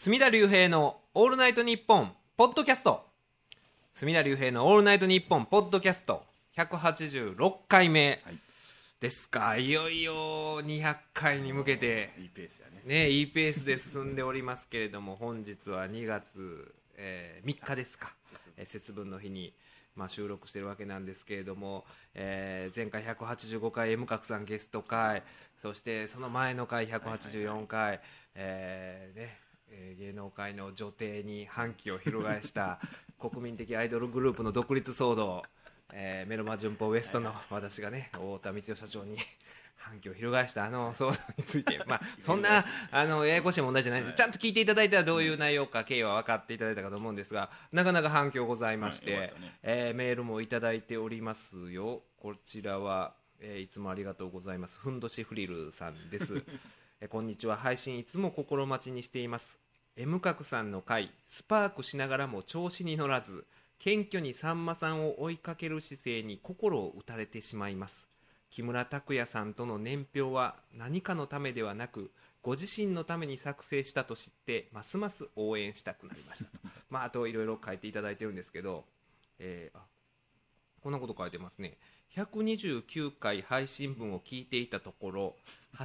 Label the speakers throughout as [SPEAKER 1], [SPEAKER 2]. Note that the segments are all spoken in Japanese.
[SPEAKER 1] 隅田隆平のオールナイトニッポンポッドキャスト。隅田隆平のオールナイトニッポンポッドキャスト。186回目
[SPEAKER 2] はい
[SPEAKER 1] ですか、い、よいよ200回に向けて
[SPEAKER 2] いいペースやね。
[SPEAKER 1] ねいいペースで進んでおりますけれども本日は2月、え3日ですか。えー節分の日に、まあ、収録してるわけなんですけれども、えー前回185回 M 角さんゲスト回そしてその前の回184回、えーねえー芸能界の女帝に反旗を翻した 国民的アイドルグループの独立騒動、えーメロマ順報ウエストの私がね太田光代社長に 反響を翻したあの騒動について、まあ、そんなあのややこしい問題じゃないです、ちゃんと聞いていただいたらどういう内容か経緯は分かっていただいたかと思うんですがなかなか反響ございまして、
[SPEAKER 2] はいね。
[SPEAKER 1] えーメールもいただいておりますよ。こちらは、えーいつもありがとうございます。ふんどしフリルさんです、えこんにちは。配信いつも心待ちにしています。M 角さんの回スパークしながらも調子に乗らず謙虚にさんまさんを追いかける姿勢に心を打たれてしまいます。木村拓哉さんとの年表は何かのためではなくご自身のために作成したと知ってますます応援したくなりましたと、まあ、あといろいろ書いていただいてるんですけど、えーあこんなこと書いてますね。129回配信分を聞いていたところ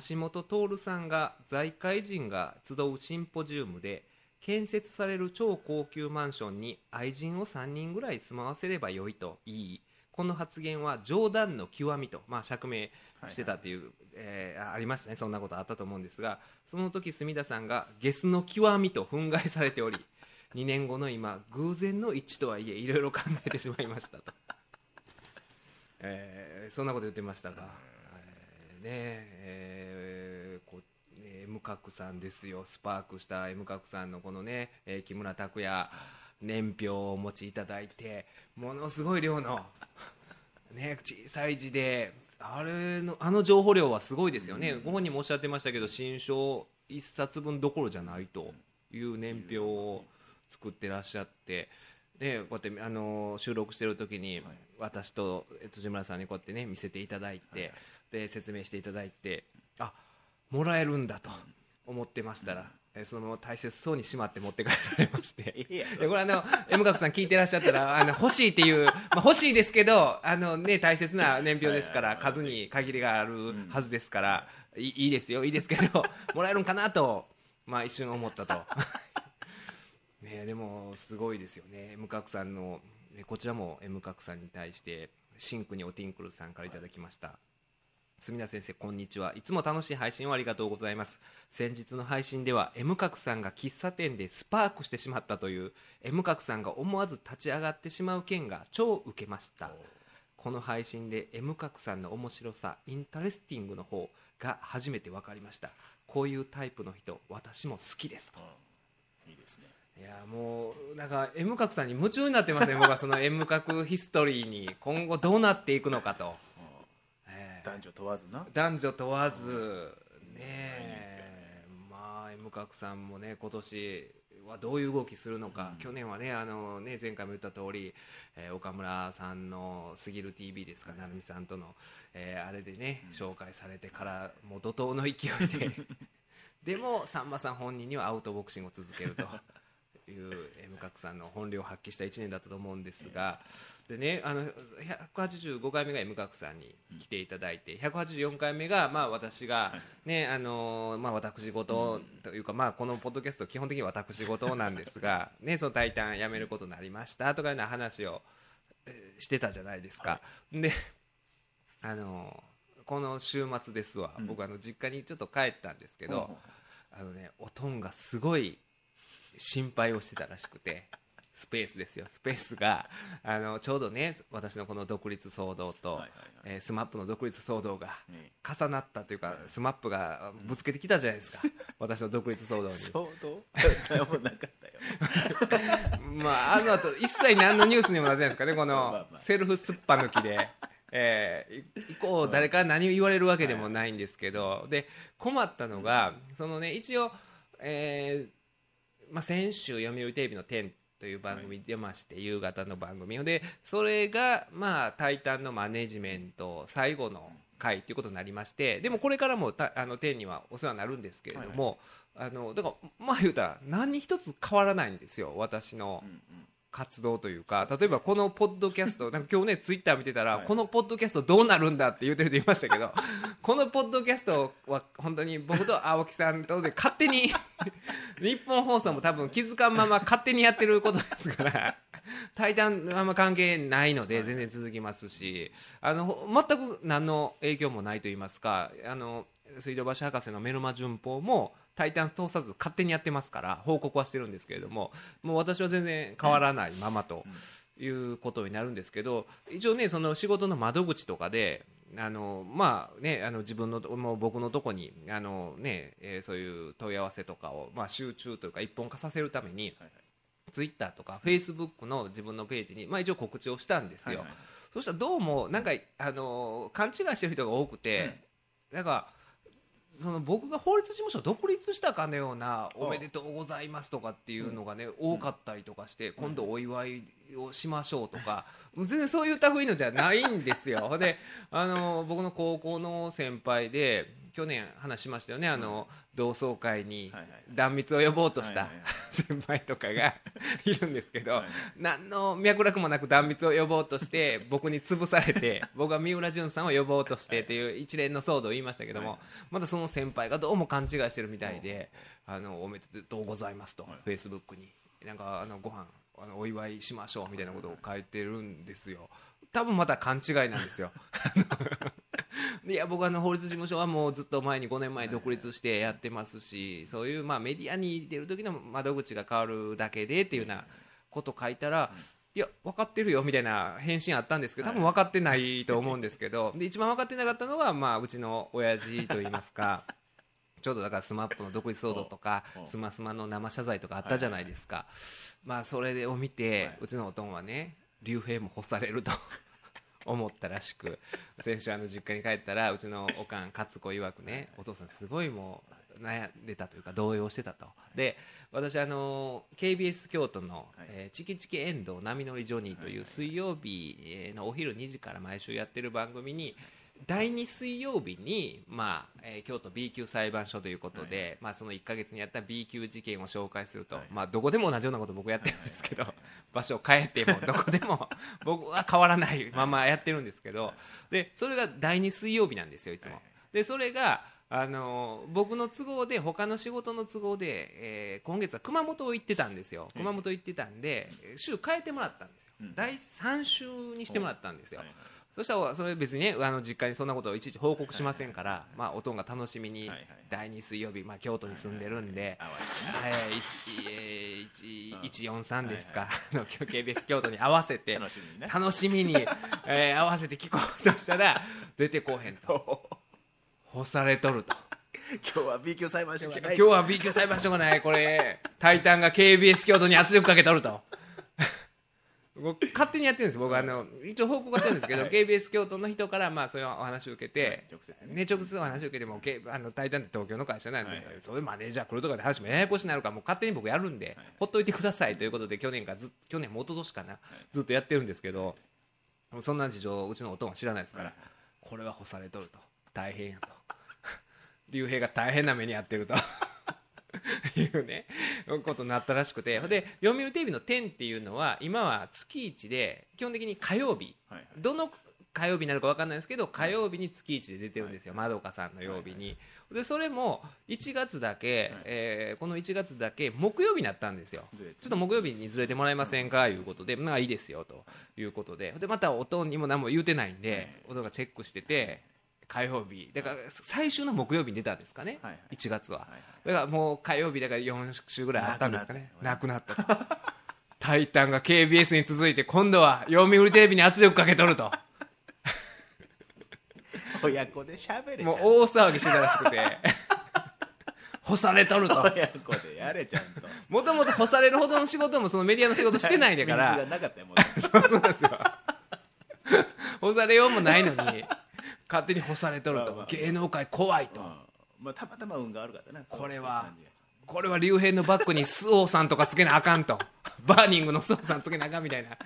[SPEAKER 1] 橋本徹さんが財界人が集うシンポジウムで建設される超高級マンションに愛人を3人ぐらい住まわせればよいと言いこの発言は冗談の極みと、まあ、釈明してたという、えーあありましたね。そんなことあったと思うんですがその時隅田さんがゲスの極みと憤慨されており2年後の今偶然の一致とはいえいろいろ考えてしまいましたと、えーそんなこと言ってましたが、えーねえーこえー M 角さんですよ。スパークした M 角さんのこのね、えー木村拓哉年表をお持ちいただいてものすごい量のね、小さい字であれのあの情報量はすごいですよね、ご本人もおっしゃってましたけど新書1冊分どころじゃないという年表を作ってらっしゃって。でこうやってあの収録してる時に、私と辻村さんにこうやってね見せていただいて、で説明していただいてあもらえるんだと思ってましたら、えその大切そうにしまって持って帰られまして。でこれあの M 角さん聞いてらっしゃったらあの欲しいっていう、まあ、欲しいですけどあの、ね、大切な年表ですから数に限りがあるはずですから、いいいですよいいですけどもらえるんかなと、まあ、一瞬思ったと。ね、でもすごいですよね。M 角さんの、ね、こちらも M 角さんに対してシンクにおティンクルさんからいただきました、墨田先生こんにちは。いつも楽しい配信をありがとうございます。先日の配信では M 角さんが喫茶店でスパークしてしまったという M 角さんが思わず立ち上がってしまう件が超受けました。この配信で M 角さんの面白さ interesting の方が初めて分かりました。こういうタイプの人私も好きですと。
[SPEAKER 2] うんい
[SPEAKER 1] やもうなんか M 角さんに夢中になってますね。僕はその M 角ヒストリーに今後どうなっていくのかと、えー
[SPEAKER 2] 男女問わずな。
[SPEAKER 1] 男女問わず。ねえ。まあ M 角さんもね今年はどういう動きするのか、去年はねあのね前回も言った通り、えー岡村さんの「すぎる TV」ですか成美さんとの、えーあれでね、紹介されてからもう怒涛の勢いで。でもさんまさん本人にはアウトボクシングを続けるという M 角さんの本領を発揮した1年だったと思うんですがでねあの185回目が M 角さんに来ていただいて184回目がまあ私がねあのまあ私事というかまあこのポッドキャスト基本的に私事なんですがねそのタイタン辞めることになりましたとかいうような話をえーしてたじゃないですか。であのこの週末ですわ、僕あの実家にちょっと帰ったんですけど、
[SPEAKER 2] うん
[SPEAKER 1] あのねおとんがすごい心配をしてたらしくてスペースですよ。スペースがあのちょうどね私のこの独立騒動と、
[SPEAKER 2] はいはい
[SPEAKER 1] えースマップの独立騒動が
[SPEAKER 2] え
[SPEAKER 1] 重なったというか、スマップがぶつけてきたじゃないですか、私の独立騒動に。
[SPEAKER 2] 騒動？さよもなかったよ。
[SPEAKER 1] まあ、あの後一切何のニュースにもなってないですかね、こ
[SPEAKER 2] まあ
[SPEAKER 1] の
[SPEAKER 2] まあ。
[SPEAKER 1] セルフすっぱ抜きで、えー、い以降、誰から何を言われるわけでもないんですけど、で困ったのが、そのね、一応、えーまあ、先週、読売テレビの10という番組に出まして、夕方の番組。で、それが、まあ、タイタンのマネジメント、最後の回ということになりましてでもこれからもたあの天にはお世話になるんですけれども、あのだからまあ言うたら何一つ変わらないんですよ私の活動というか例えばこのポッドキャストなんか今日ねツイッター見てたら、
[SPEAKER 2] はい
[SPEAKER 1] このポッドキャストどうなるんだって言ってる人いましたけど このポッドキャストは本当に僕と青木さんとで勝手に 日本放送も多分気づかんまま勝手にやってることですから。対談あんま関係ないので全然続きますしあの全く何の影響もないと言いますかあの水道橋博士のメルマ旬報もタイタン通さず勝手にやってますから報告はしてるんですけれどももう私は全然変わらないままということになるんですけど一応ねその仕事の窓口とかであのまあねあの自分のもう僕のとこにあのね、えーそういう問い合わせとかをまあ集中というか一本化させるために、
[SPEAKER 2] はいはい。
[SPEAKER 1] ツイッターとかフェイスブックの自分のページに、まあ、一応告知をしたんですよ、
[SPEAKER 2] はいはい。
[SPEAKER 1] そしたらどうもなんか、あの勘違いしてる人が多くて、なんかその僕が法律事務所独立したかのような「おめでとうございます」とかっていうのがね、多かったりとかして、今度お祝いをしましょうとか、全然そういう類のじゃないんですよ。であの僕の高校の先輩で去年話しましたよね。あの、同窓会に断蜜を呼ぼうとした 先輩とかが いるんですけど、
[SPEAKER 2] はい
[SPEAKER 1] 何の脈絡もなく断蜜を呼ぼうとして僕に潰されて 僕は三浦淳さんを呼ぼうとしてっていう一連の騒動を言いましたけども、
[SPEAKER 2] はい
[SPEAKER 1] またその先輩がどうも勘違いしてるみたいで「あのおめでとうございます」と、
[SPEAKER 2] はい
[SPEAKER 1] フェイスブックに。なんかあのご飯あのお祝いしましょうみたいなことを書いてるんですよ。多分また勘違いなんですよ いや僕はあの法律事務所はもうずっと前に5年前に独立してやってますしそういうまあメディアに出る時の窓口が変わるだけでっていうようなこと書いたらいや分かってるよみたいな返信あったんですけど多分分かってないと思うんですけどで一番分かってなかったのはまあうちの親父といいますか ちょうどだからスマップの独立騒動とかスマスマの生謝罪とかあったじゃないですか。まあそれを見て
[SPEAKER 2] はい。う
[SPEAKER 1] ちのおとんはね竜兵も干されると思ったらしく先週あの実家に帰ったらうちのおかん勝子曰くねお父さんすごいもう悩んでたというか動揺してたと。で私あの KBS 京都の、
[SPEAKER 2] はい。
[SPEAKER 1] えーチキチキエンドウ波乗りジョニーという水曜日えーのお昼2時から毎週やってる番組に第2水曜日に、まあえー京都 B 級裁判所ということで、まあ、その1か月にやった B 級事件を紹介すると、
[SPEAKER 2] はい
[SPEAKER 1] まあ、どこでも同じようなこと僕やってるんですけど、場所を変えてもどこでも 僕は変わらないままやってるんですけどでそれが第2水曜日なんですよいつも。でそれがあの僕の都合で他の仕事の都合で、えー今月は熊本行ってたんですよ。熊本行ってたんで週変えてもらったんですよ、
[SPEAKER 2] うん。
[SPEAKER 1] 第3週にしてもらったんですよ、
[SPEAKER 2] はいはい
[SPEAKER 1] そしたらそれ別にねあの実家にそんなことをいちいち報告しませんから、まあ、おとんが楽しみに第2水曜日、まあ、京都に住んでるんで、
[SPEAKER 2] 合わせてね
[SPEAKER 1] えー一えー一143ですか、あの KBS 京都に合わせて
[SPEAKER 2] 楽しみにね。
[SPEAKER 1] 楽しみに、えー合わせて聞こうとしたら出てこうへんと。干されとると。
[SPEAKER 2] 今日は B 級裁判所がない。
[SPEAKER 1] 今日は B 級裁判所がない。これ「タイタン」が KBS 京都に圧力かけとると僕勝手にやってるんです僕あの一応報告はしてるんですけど、
[SPEAKER 2] はい。
[SPEAKER 1] KBS 京都の人からまあそういうお話を受けて、
[SPEAKER 2] 直接ね。
[SPEAKER 1] ね、直接お話を受けても、けあのタイタンって東京の会社なんで、そうい。うマネージャー来るとかで話もややこしになるからもう勝手に僕やるんで、ほっといてくださいということで去年からずっ去年も一昨年かな、ずっとやってるんですけどそんな事情うちのおとんは知らないですから、
[SPEAKER 2] はい。
[SPEAKER 1] これは干されとると。大変やと。竜兵が大変な目に遭ってるというねことになったらしくて。で読売テレビの「天」っていうのは今は月一で基本的に火曜日。
[SPEAKER 2] はいはい。
[SPEAKER 1] どの火曜日になるか分かんないですけど火曜日に月一で出てるんですよ、まどかさんの曜日に、でそれも1月だけ、
[SPEAKER 2] はい。
[SPEAKER 1] えーこの1月だけ木曜日になったんですよ。ちょっと木曜日にずれてもらえませんかい。うことで、まあいいですよということで、でまたおとんにも何も言うてないんで、おとんがチェックしてて、火曜日、だから最終の木曜日に出たんですかね、
[SPEAKER 2] はいはい。
[SPEAKER 1] 1月は。
[SPEAKER 2] はいはい。
[SPEAKER 1] だからもう火曜日だから4週ぐらいあったんですかね、な
[SPEAKER 2] な
[SPEAKER 1] くなった。と。タイタンが KBS に続いて、今度は読売テレビに圧力かけとると。
[SPEAKER 2] 親子で喋れちゃ
[SPEAKER 1] もう大騒ぎしてたらしくて。干されとると。
[SPEAKER 2] 親子でやれちゃんと。
[SPEAKER 1] もともと干されるほどの仕事もそのメディアの仕事してないんだか
[SPEAKER 2] 水
[SPEAKER 1] ら
[SPEAKER 2] がなかったよもう
[SPEAKER 1] そう。そうなんですよ。干されようもないのに勝手に干されとると。芸能界怖いと。
[SPEAKER 2] うん。まあたまたま運があるからね
[SPEAKER 1] これは。これは龍平のバックに周防さんとかつけなあかんと。バーニングの周防さんつけなあかんみたいな。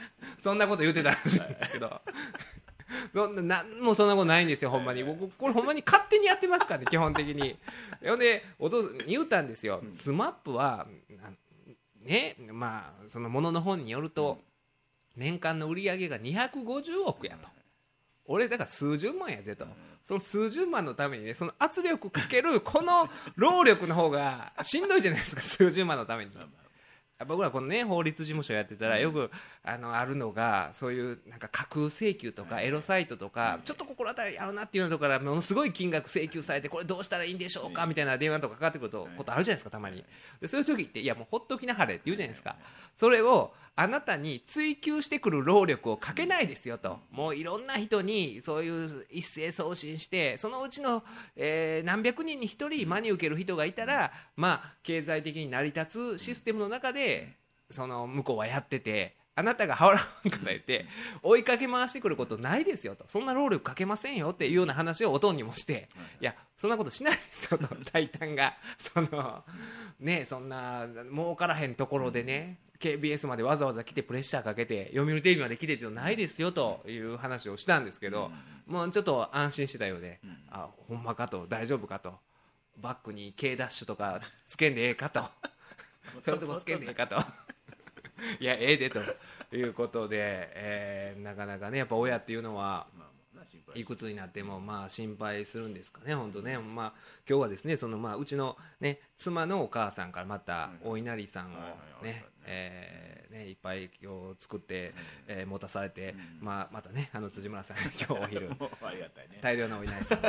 [SPEAKER 1] そんなこと言ってたらしいんですけど。そんななんもそんなことないんですよほんまに。僕これほんまに勝手にやってますからね基本的に。ほんでお父さんに言うたんですよ、スマップはなねまあそのものの本によると、年間の売り上げが250億やと、俺だから数十万やぜと、その数十万のためにねその圧力かけるこの労力の方がしんどいじゃないですか数十万のために。僕らこのね法律事務所やってたらよくあのあるのがそういうなんか架空請求とかエロサイトとかちょっと心当たりあるなっていうのとからものすごい金額請求されてこれどうしたらいいんでしょうかみたいな電話とかかかってくるとことあるじゃないですかたまに。でそうい。う時っていやもうほっときなはれって言うじゃないですか。それをあなたに追求してくる労力をかけないですよと。もういろんな人にそういう一斉送信してそのうちの、えー何百人に1人真に受ける人がいたらまあ経済的に成り立つシステムの中でその向こうはやっててあなたが払わんから言って追いかけ回してくることないですよと。そんな労力かけませんよっていうような話をおとんにもしてい。やそんなことしないですよと。大胆が。そのねそんな儲からへんところでね KBS までわざわざ来てプレッシャーかけて読売テレビまで来てっていうのないですよという話をしたんですけどもうちょっと安心してたようであほんまかと。大丈夫かと。バックに K ダッシュとかつけんでええかと。そういうとこつけんでええかと。いやええでということで、えーなかなかねやっぱ親っていうのはいくつになってもまあ心配するんですかね、本当ね、まあ今日はですねそのまあうちのね妻のお母さんからまたお稲荷さんをね
[SPEAKER 2] はい
[SPEAKER 1] えーねいっぱい今日作って、えー持たされて、まあまたねあの辻村さんに 今日お昼
[SPEAKER 2] もうありがたいね。
[SPEAKER 1] 大量のお稲荷さんを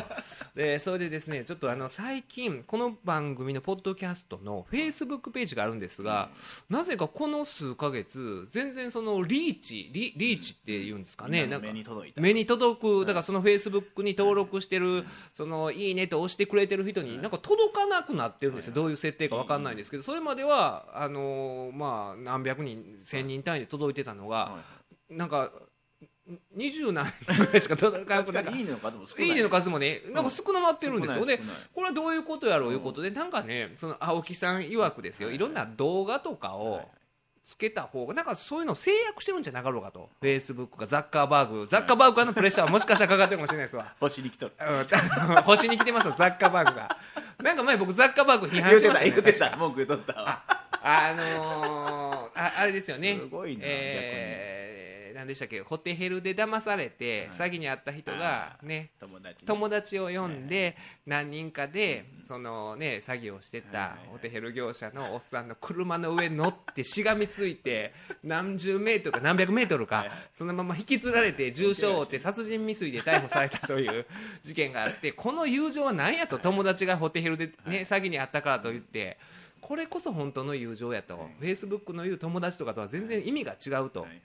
[SPEAKER 1] でそれでですねちょっとあの最近この番組のポッドキャストのフェイスブックページがあるんですが、なぜかこの数ヶ月全然そのリーチリリーチっていうんですかね、
[SPEAKER 2] な
[SPEAKER 1] んか
[SPEAKER 2] 目に届いた。
[SPEAKER 1] 目に届くだからそのフェイスブックに登録してるそのいいねと押してくれてる人になんか届かなくなってるんですよどういう設定か分かん。ないんですけどそれまではあのーまあ何百人千人単位で届いてたのが
[SPEAKER 2] は
[SPEAKER 1] なんか二十何人ぐらいしか届かなくなんか
[SPEAKER 2] 確かにいいねの数も少ない。
[SPEAKER 1] いいねの数もねなんか少ななってるんですよね。これはどういうことやろういうことでなんかねその青木さん曰くですよ。い。ろんな動画とかをつけた方がなんかそういうのを制約してるんじゃなかろうかと。フェイスブックがザッカーバーグザッカーバーグからのプレッシャーはもしかしたらかかってるかもしれないですわ。
[SPEAKER 2] 星に来とる。
[SPEAKER 1] うん。星に来てますよザッカーバーグが。なんか前僕ザッカーバーグ批判
[SPEAKER 2] 言う
[SPEAKER 1] してましたね
[SPEAKER 2] 言うてた文句言うとったわ。
[SPEAKER 1] あのーああれですよね。
[SPEAKER 2] すごいな
[SPEAKER 1] えー何でしたっけ？ホテヘルで騙されて
[SPEAKER 2] はい。
[SPEAKER 1] 詐欺に遭った人がね
[SPEAKER 2] 友達ね
[SPEAKER 1] 友達を呼んで何人かでそのね詐欺をしてたホテヘル業者のおっさんの車の上に乗ってしがみついて 何十メートルか何百メートルかそのまま引きずられて重傷を負って殺人未遂で逮捕されたという事件があってこの友情は何やと友達がホテヘルでね詐欺に遭ったからと言ってこれこそ本当の友情やと。フェイスブックの言う友達とかとは全然意味が違うと。
[SPEAKER 2] はいはい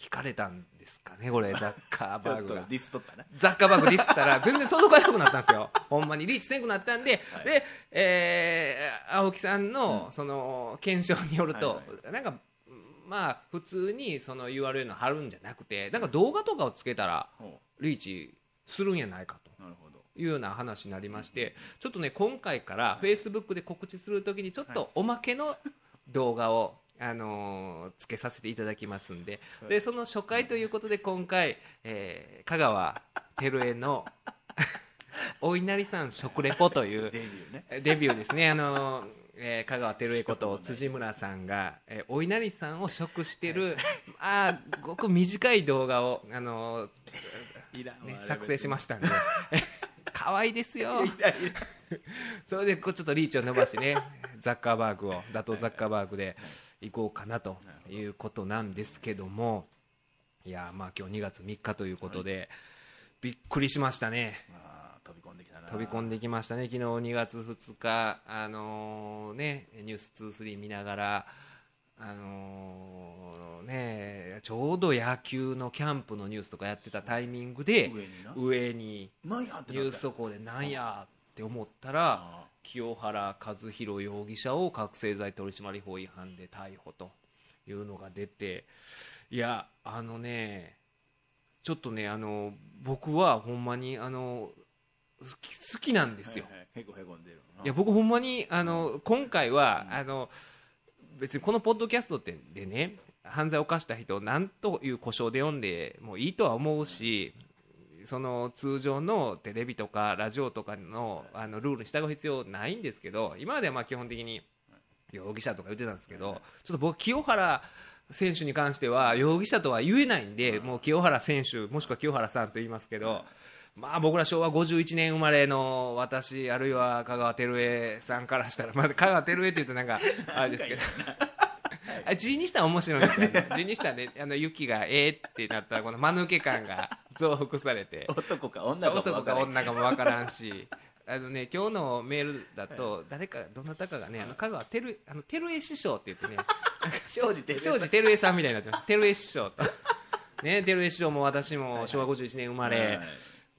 [SPEAKER 1] 聞かれたんですかねこれザッカーバーグが。
[SPEAKER 2] ディスっとったな。
[SPEAKER 1] ザッカーバーグディスったら全然届かなくなったんですよ、ほんまにリーチせんくなったんで、
[SPEAKER 2] はい。
[SPEAKER 1] で、えー青木さんのその検証によると、
[SPEAKER 2] はい
[SPEAKER 1] なんか、まあ、普通にその URL の貼るんじゃなくて、なんか動画とかをつけたら、
[SPEAKER 2] ほ
[SPEAKER 1] リーチするんやないかと。いうような話になりまして、ちょっとね今回からフェイスブックで告知するときにちょっとおまけの動画を、あのーつけさせていただきますんで。でその初回ということで今回、えー香川照江のお稲荷さん食レポという
[SPEAKER 2] デビューね。
[SPEAKER 1] デビューですね、あのえー香川照江こと辻村さんが、えーお稲荷さんを食してる、あーごく短い動画を、あのね、作成しま
[SPEAKER 2] し
[SPEAKER 1] したんで。可愛いですよ。それでこうちょっとリーチを伸ばしてねザッカーバーグを打倒ザッカーバーグで行こうかなということなんですけどもいやまあ今日2月3日ということで、びっくりしましたね。
[SPEAKER 2] まあ飛び込んできたな。
[SPEAKER 1] 飛び込んできましたね。昨日2月2日あのーねニュース23見ながらあのーねちょうど野球のキャンプのニュースとかやってたタイミングで
[SPEAKER 2] 上に
[SPEAKER 1] ニュース速報でなんやって思ったら
[SPEAKER 2] あ
[SPEAKER 1] 清原和博容疑者を覚醒剤取締法違反で逮捕というのが出ていやあのねちょっとねあの僕はほんまにあの好きなんですよ。
[SPEAKER 2] はいはい結構へこんでる。
[SPEAKER 1] いや僕ほんまにあの今回はあの別にこのポッドキャストってでね犯罪を犯した人を何という故障で読んでもいいとは思うしその通常のテレビとかラジオとかのあのルールに従う必要ないんですけど今まではまあ基本的に容疑者とか言ってたんですけどちょっと僕清原選手に関しては容疑者とは言えないんでもう清原選手もしくは清原さんと言いますけどまあ僕ら昭和51年生まれの私あるいは香川照江さんからしたらまだ香川照江って言うとなんか あれですけど。あ字にしたら面白いんですよ、ね、字にしたらねあの雪がええってなったらこの間抜け感が増幅されて。
[SPEAKER 2] 男か女かも
[SPEAKER 1] 男か
[SPEAKER 2] 分からん
[SPEAKER 1] 女かも分からんし。あのね今日のメールだと誰かどなたかがねあの香川照あの照江師匠って言ってね。
[SPEAKER 2] 庄司照
[SPEAKER 1] 庄司照江さんみたいになってます。照江師匠と。ね照江師匠も私も昭和51年生まれ、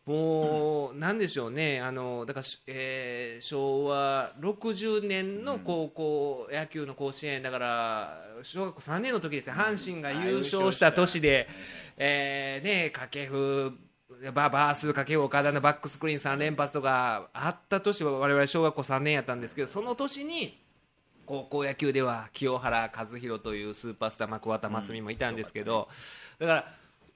[SPEAKER 1] もうなんでしょうね。あのだからし、えー昭和60年の高校野球の甲子園。だから小学校3年の時ですよ。阪神が優勝した年で、えーね掛布ババース掛布岡田のバックスクリーン3連発とかあった年は我々小学校3年やったんですけどその年に高校野球では清原和博というスーパースター、まあ、桑田真澄もいたんですけど、だから、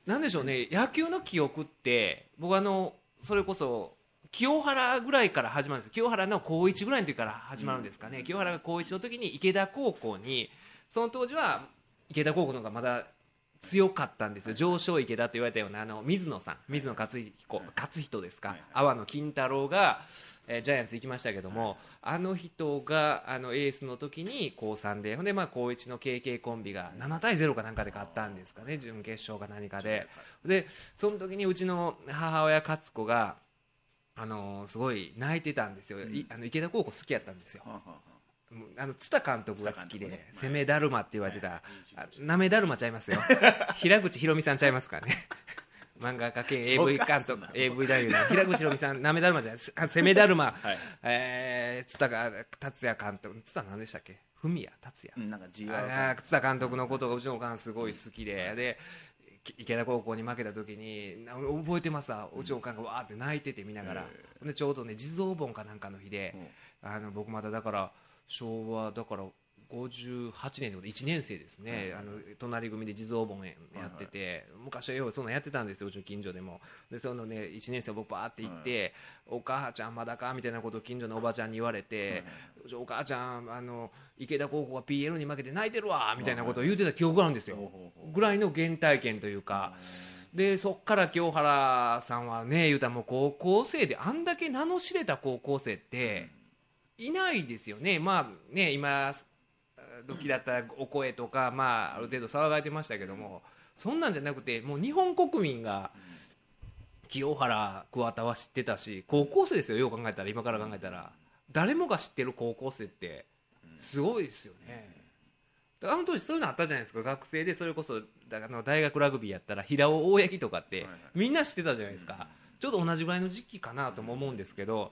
[SPEAKER 1] なんでしょうね、野球の記憶って、僕あの、それこそ、清原ぐらいから始まるんです清原の高1ぐらいの時から始まるんですかね、清原が高1の時に池田高校に、その当時は池田高校の方がまだ強かったんですよ、上昇池田と言われたようなあの水野さん、水野勝彦。勝人ですか、阿波野金太郎が、えージャイアンツ行きましたけども、あの人があのエースの時に高3で、ほんでまあ高1の KK コンビが7対0かなんかで勝ったんですかね、準決勝か何かで、でその時にうちの母親、勝子が、あのーすごい泣いてたんですよ、いあの池田高校好きやったんですよ。
[SPEAKER 2] はんはんは
[SPEAKER 1] あの津田監督が好きで、
[SPEAKER 2] ね。
[SPEAKER 1] 攻めだるまって言われてた、
[SPEAKER 2] はい。
[SPEAKER 1] あなめだるまちゃいますよ。平口ひろみさんちゃいますからね。漫画家兼 AV 監督 AV 男優の平口ひろみさんなめだるまじゃない。あ攻めだるま、
[SPEAKER 2] はい。
[SPEAKER 1] えー、津田が達也監督津田何でしたっけ？文谷達也。
[SPEAKER 2] うんなんか
[SPEAKER 1] 津田監督のことがうちのおかんすごい好きで、でき池田高校に負けた時にな覚えてます？わうちのおかんがわーって泣いてて見ながら、でちょうどね地蔵盆かなんかの日で、あの僕まだだから昭和だから58年の1年生ですね、あの隣組で地蔵盆やってて、昔はようそんなんやってたんですようちの近所でも。でそのね1年生僕バーって行って、お母ちゃんまだかみたいなことを近所のおばちゃんに言われて、お母ちゃんあの池田高校が PL に負けて泣いてるわみたいなことを言ってた記憶があるんですよ、ぐらいの原体験というか。でそっから清原さんはね言うたらもう高校生であんだけ名の知れた高校生っていないですよね、まあね今時だったらお声とか、まあ、ある程度騒がれてましたけどもそんなんじゃなくてもう日本国民が清原桑田は知ってたし高校生ですよよう考えたら今から考えたら。誰もが知ってる高校生ってすごいですよね。あの当時そういうのあったじゃないですか。学生でそれこそだあの大学ラグビーやったら平尾大八木とかってみんな知ってたじゃないですか、ちょうど同じぐらいの時期かなとも思うんですけど、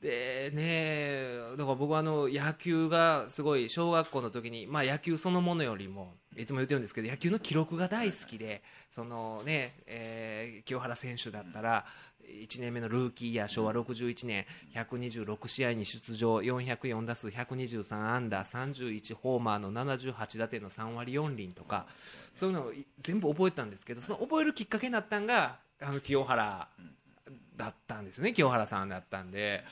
[SPEAKER 1] でねだから僕はあの野球がすごい小学校の時に、まあ、野球そのものよりもいつも言ってるんですけど野球の記録が大好きでその、ねえー清原選手だったら1年目のルーキーイヤー昭和61年126試合に出場404打数123安打31ホーマーの78打点の3割4厘とかそういうのを全部覚えたんですけどその覚えるきっかけになったのがあの清原だったんですよね清原さんだったんで。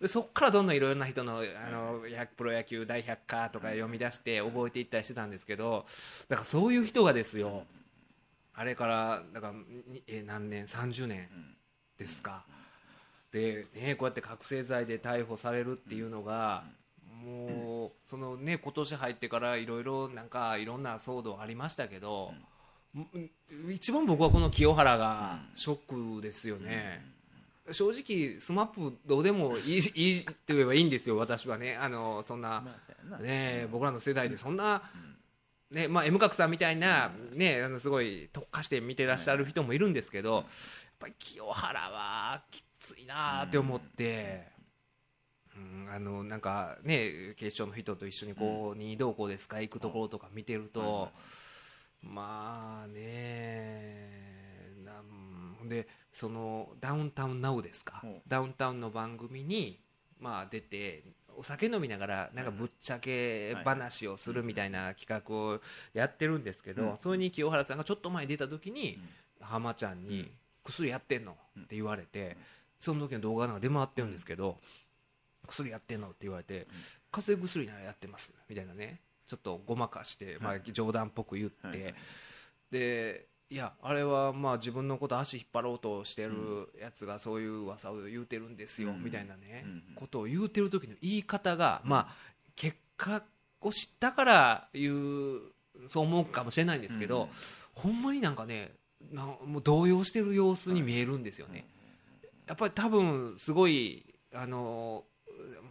[SPEAKER 1] でそこからどんどんいろいろな人のあのプロ野球大百科とか読み出して覚えていったりしてたんですけどだからそういう人がですよあれからだからえ何年？30年ですか。でねこうやって覚醒剤で逮捕されるっていうのがもうそのね今年入ってからいろいろなんかいろんな騒動ありましたけど、一番僕はこの清原がショックですよね。正直、スマップどうでもいいいいって言えばいいんですよ、私はね、あのそんな、ね、僕らの世代でそんな、ねまあ、M 角さんみたいな、ね、あのすごい特化して見てらっしゃる人もいるんですけど、やっぱり清原はきついなって思って。うんあのなんかね警視庁の人と一緒にこう任意同行ですか行くところとか見てると、まあねなんでそのダウンタウンナウですか、
[SPEAKER 2] うん。
[SPEAKER 1] ダウンタウンの番組にまあ出てお酒飲みながらなんかぶっちゃけ話をするみたいな企画をやってるんですけど、
[SPEAKER 2] うん。
[SPEAKER 1] それに清原さんがちょっと前に出た時に、浜ちゃんに薬やってんの？って言われて、その時の動画なんか出回ってるんですけど、薬やってんの？って言われて、風邪薬ならやってますみたいなねちょっとごまかして、まあ、冗談っぽく言って、でいやあれはまあ自分のこと足引っ張ろうとしてるやつがそういう噂を言うてるんですよ、
[SPEAKER 2] うん。
[SPEAKER 1] みたいなね、
[SPEAKER 2] うん
[SPEAKER 1] ことを言うてる時の言い方が、まあ結果を知ったから言うそう思うかもしれないんですけど、
[SPEAKER 2] うん
[SPEAKER 1] ほんまになんかねなもう動揺してる様子に見えるんですよね、やっぱり多分すごいあの、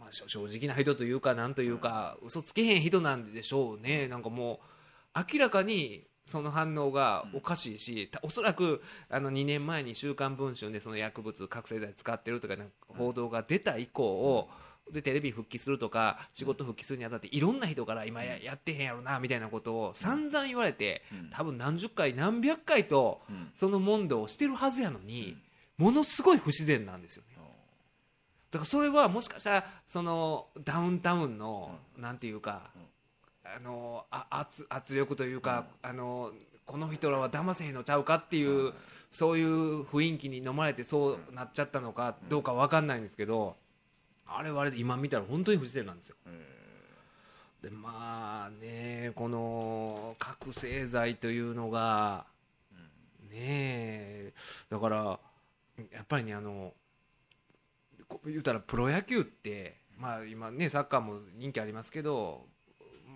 [SPEAKER 1] まあ、正正直な人というかなんというか、嘘つけへん人なんでしょうね。なんかもう明らかにその反応がおかしいし、たおそらくあの2年前に「週刊文春」でその薬物覚醒剤使ってるとか報道が出た以降、でテレビ復帰するとか仕事復帰するにあたっていろんな人から今ややってへんやろなみたいなことを散々言われて
[SPEAKER 2] うん。
[SPEAKER 1] 多分何十回何百回と
[SPEAKER 2] うん。
[SPEAKER 1] その問答をしてるはずやのにものすごい不自然なんですよね。だからそれはもしかしたらそのダウンタウンのなんていうかあのあ圧圧力というかあのこの人らは騙せへんのちゃうかっていうそういう雰囲気に飲まれてそうなっちゃったのかどうかわかんないんですけどあれはあれで今見たら本当に不自然なんですよ。でまあねこの覚醒剤というのがねえだからやっぱりねあのこ言うたらプロ野球ってまあ今ねサッカーも人気ありますけど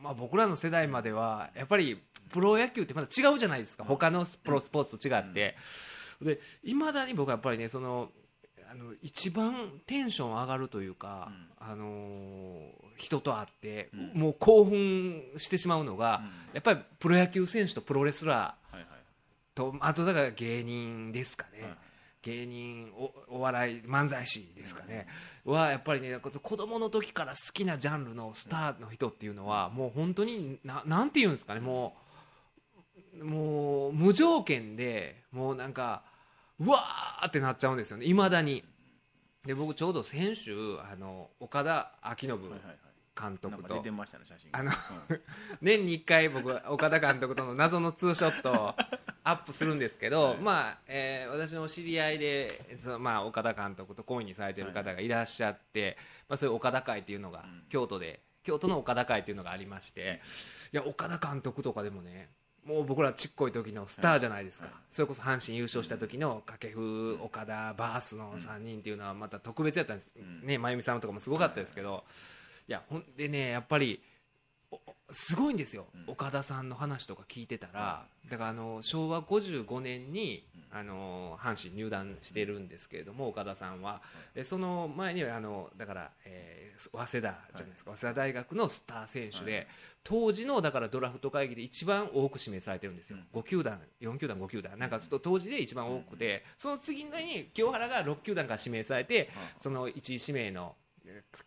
[SPEAKER 1] まあ僕らの世代まではやっぱりプロ野球ってまだ違うじゃないですか。他のプロスポーツと違って。でいまだに僕はやっぱりねそのあの一番テンション上がるというか、あのー人と会って、
[SPEAKER 2] うん。
[SPEAKER 1] もう興奮してしまうのが、
[SPEAKER 2] うん。
[SPEAKER 1] やっぱりプロ野球選手とプロレスラ
[SPEAKER 2] はいはい。
[SPEAKER 1] ーとあとだから芸人ですかね、
[SPEAKER 2] はい
[SPEAKER 1] 芸人おお笑い漫才師ですかね、はやっぱりねこ子供の時から好きなジャンルのスターの人っていうのはもう本当にななんていうんですかね。もうもう無条件でもうなんかうわーってなっちゃうんですよね。いまだに。で僕ちょうど先週あの岡田彰信監督と。
[SPEAKER 2] なんか出てましたね写真
[SPEAKER 1] あの
[SPEAKER 2] うん。
[SPEAKER 1] 年に1回僕岡田監督との謎のツーショットを アップするんですけど、
[SPEAKER 2] はい。
[SPEAKER 1] まあえー私の知り合いでその、まあ、岡田監督と懇意にされてる方がいらっしゃって、まあ、そういう岡田会っていうのが、
[SPEAKER 2] うん。
[SPEAKER 1] 京都で京都の岡田会っていうのがありましていや岡田監督とかでもねもう僕らちっこい時のスターじゃないですか、
[SPEAKER 2] はい。
[SPEAKER 1] それこそ阪神優勝した時の掛布岡田バースの3人っていうのはまた特別やったんです、
[SPEAKER 2] うん。
[SPEAKER 1] ね真由美さんとかもすごかったですけど、いやほんでねやっぱりおすごいんですよ、
[SPEAKER 2] うん。
[SPEAKER 1] 岡田さんの話とか聞いてたら、だからあの昭和55年に、あの阪神入団してるんですけれども岡田さんは、でその前にはあのだから、えー早稲田じゃないですか、早稲田大学のスター選手で、
[SPEAKER 2] はい。
[SPEAKER 1] 当時のだからドラフト会議で一番多く指名されてるんですよ、5球団、4球団、5球団、なんかそ当時で一番多くて、その次に清原が6球団から指名されて、その1位指名のえー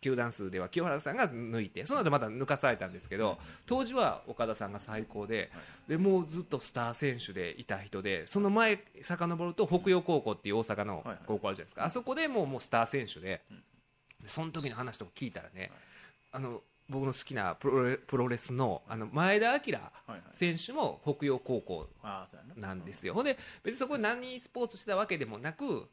[SPEAKER 1] 球団数では清原さんが抜いてその後また抜かされたんですけど当時は岡田さんが最高ででもうずっとスター選手でいた人でその前遡ると北洋高校っていう大阪の高校あるじゃないですか。あそこでもうもうスター選手ででその時の話とか聞いたらねあの僕の好きなプロレプロレスのあの前田明選手も北洋高校
[SPEAKER 2] な
[SPEAKER 1] んですよ、ほんで別にそこで何スポーツしてたわけでもなく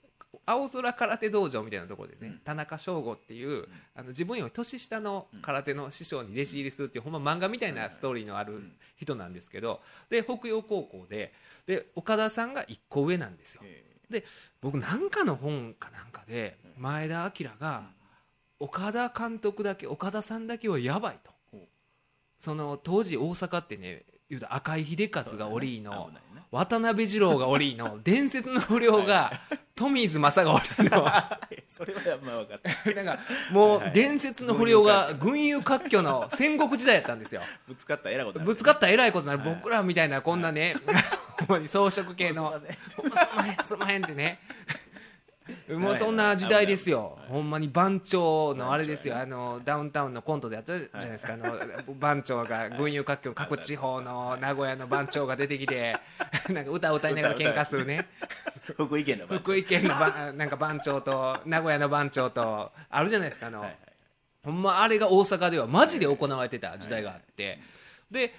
[SPEAKER 1] 青空空手道場みたいなところでね、
[SPEAKER 2] うん。
[SPEAKER 1] 田中翔吾っていう、あの自分より年下の空手の師匠に弟子入りするっていう、ほんま漫画みたいなストーリーのある人なんですけどで北洋高校でで岡田さんが1個上なんですよ。
[SPEAKER 2] へ
[SPEAKER 1] 僕なんかの本かなんかで前田明が岡田監督だけ岡田さんだけはやばいと。その当時大阪ってね言うたら赤井秀
[SPEAKER 2] え
[SPEAKER 1] 和がおりいの、渡辺二郎がおりの伝説の不良が富水正がおりの
[SPEAKER 2] それはやっぱ分かった。
[SPEAKER 1] なんかも
[SPEAKER 2] はいう
[SPEAKER 1] 伝説の不良が群雄割拠の戦国時代やったんですよ。
[SPEAKER 2] ぶつかったらえらいことになる。
[SPEAKER 1] ぶつかったらえらいことになる。
[SPEAKER 2] はい。
[SPEAKER 1] 僕らみたいなこんなねほんまに装飾系の。
[SPEAKER 2] すいま
[SPEAKER 1] へんすんまへんってねもうそんな時代ですよ、ほんまに番長のあれですよ、あのダウンタウンのコントでやったじゃないですか、あの番長が群雄割拠の各地方の名古屋の番長が出てきて、なんか歌を歌いながら喧嘩するね。
[SPEAKER 2] 福井県の番長。
[SPEAKER 1] 福井県のばなんか番長と名古屋の番長とあるじゃないですかあの、ほんまあれが大阪ではマジで行われてた時代があって、で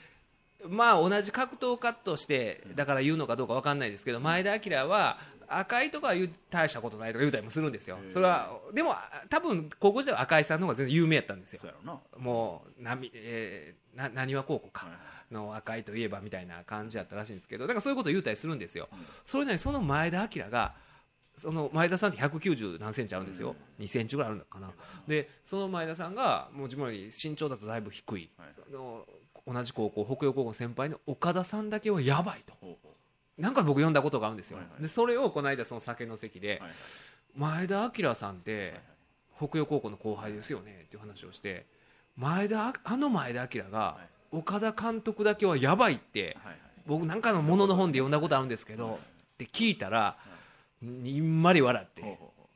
[SPEAKER 1] まあ同じ格闘家としてだから言うのかどうか分かんないですけど前田明は赤井とかは大したことないとか言うたりもするんですよ。それはでも多分高校時代は赤井さんの方が全然有名やったんですよ。
[SPEAKER 2] そう、やろな。
[SPEAKER 1] もうなみ、えーななにわ高校か
[SPEAKER 2] はい
[SPEAKER 1] の赤井といえばみたいな感じやったらしいんですけどだからそういうことを言うたりするんですよ、
[SPEAKER 2] うん。
[SPEAKER 1] それなりにその前田明がその前田さんって190何センチあるんですよ、2センチぐらいあるのかな。でその前田さんがもう自分より身長だとだいぶ低い、
[SPEAKER 2] はい。
[SPEAKER 1] 同じ高校北陽高校の先輩の岡田さんだけはやばいとなんか僕読んだことがあるんですよ、
[SPEAKER 2] はいはい。
[SPEAKER 1] でそれをこの間その酒の席で、
[SPEAKER 2] うはいはい。
[SPEAKER 1] 前田明さんって北陽高校の後輩ですよねっていう話をして前田あの前田明が
[SPEAKER 2] い。
[SPEAKER 1] 岡田監督だけはやばいって
[SPEAKER 2] はいはい。
[SPEAKER 1] 僕なんかのものの本で読んだことあるんですけどって聞いたらにんまり笑って
[SPEAKER 2] ほうほうほ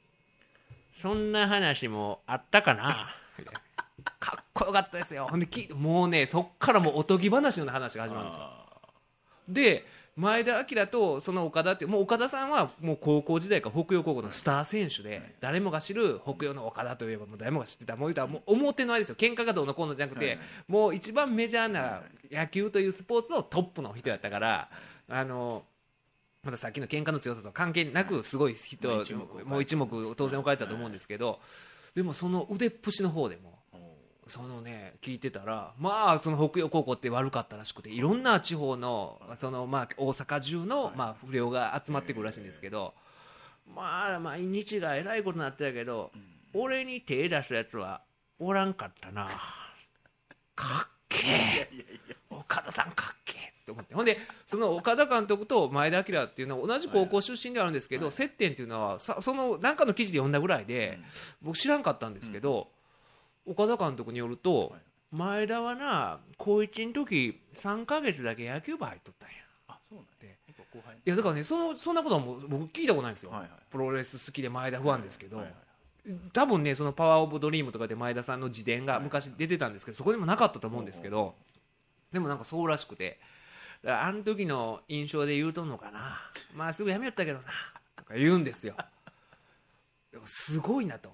[SPEAKER 1] そんな話もあったかな？かっこよかったですよ。ほんでもうねそっからもうおとぎ話の話が
[SPEAKER 2] う
[SPEAKER 1] 始まるんですよ。
[SPEAKER 2] あ
[SPEAKER 1] で前田明とその岡田ってもう岡田さんはもう高校時代から北陽高校のスター選手で誰もが知る北陽の岡田といえばもう誰もが知ってたもう言うたらもう表のあれですよ喧嘩がどうのこうのじゃなくてもう一番メジャーな野球というスポーツのトップの人やったからあのまださっきの喧嘩の強さと関係なくすごい人
[SPEAKER 2] もう一目
[SPEAKER 1] 当然置かれたと思うんですけどでもその腕っぷしの方でもそのね聞いてたらまあその北陽高校って悪かったらしくていろんな地方のそのまあ大阪中のまあ不良が集まってくるらしいんですけどまあ毎日がえらいことになってたけど俺に手出すやつはおらんかったな。かっけえ岡田さんかっけえっつって思って。ほんでその岡田監督と前田明っていうのは同じ高校出身ではあるんですけど、接点っていうのはさその何かの記事で読んだぐらいで、僕知らんかったんですけど、岡田監督によると、
[SPEAKER 2] はい。
[SPEAKER 1] 前田はな高1の時3ヶ月だけ野球部入っとったんや。
[SPEAKER 2] あそうなん
[SPEAKER 1] でいやだからねそのそんなことはもう僕聞いたことないんですよ、
[SPEAKER 2] はいはい。
[SPEAKER 1] プロレス好きで前田ファンですけど、
[SPEAKER 2] はいはい
[SPEAKER 1] 多分ねそのパワーオブドリームとかで前田さんの自伝が昔出てたんですけどそこにもなかったと思うんですけどでもなんかそうらしくてあの時の印象で言うとんのかな。まあすぐやめよったけどなとか言うんですよ。でもすごいなと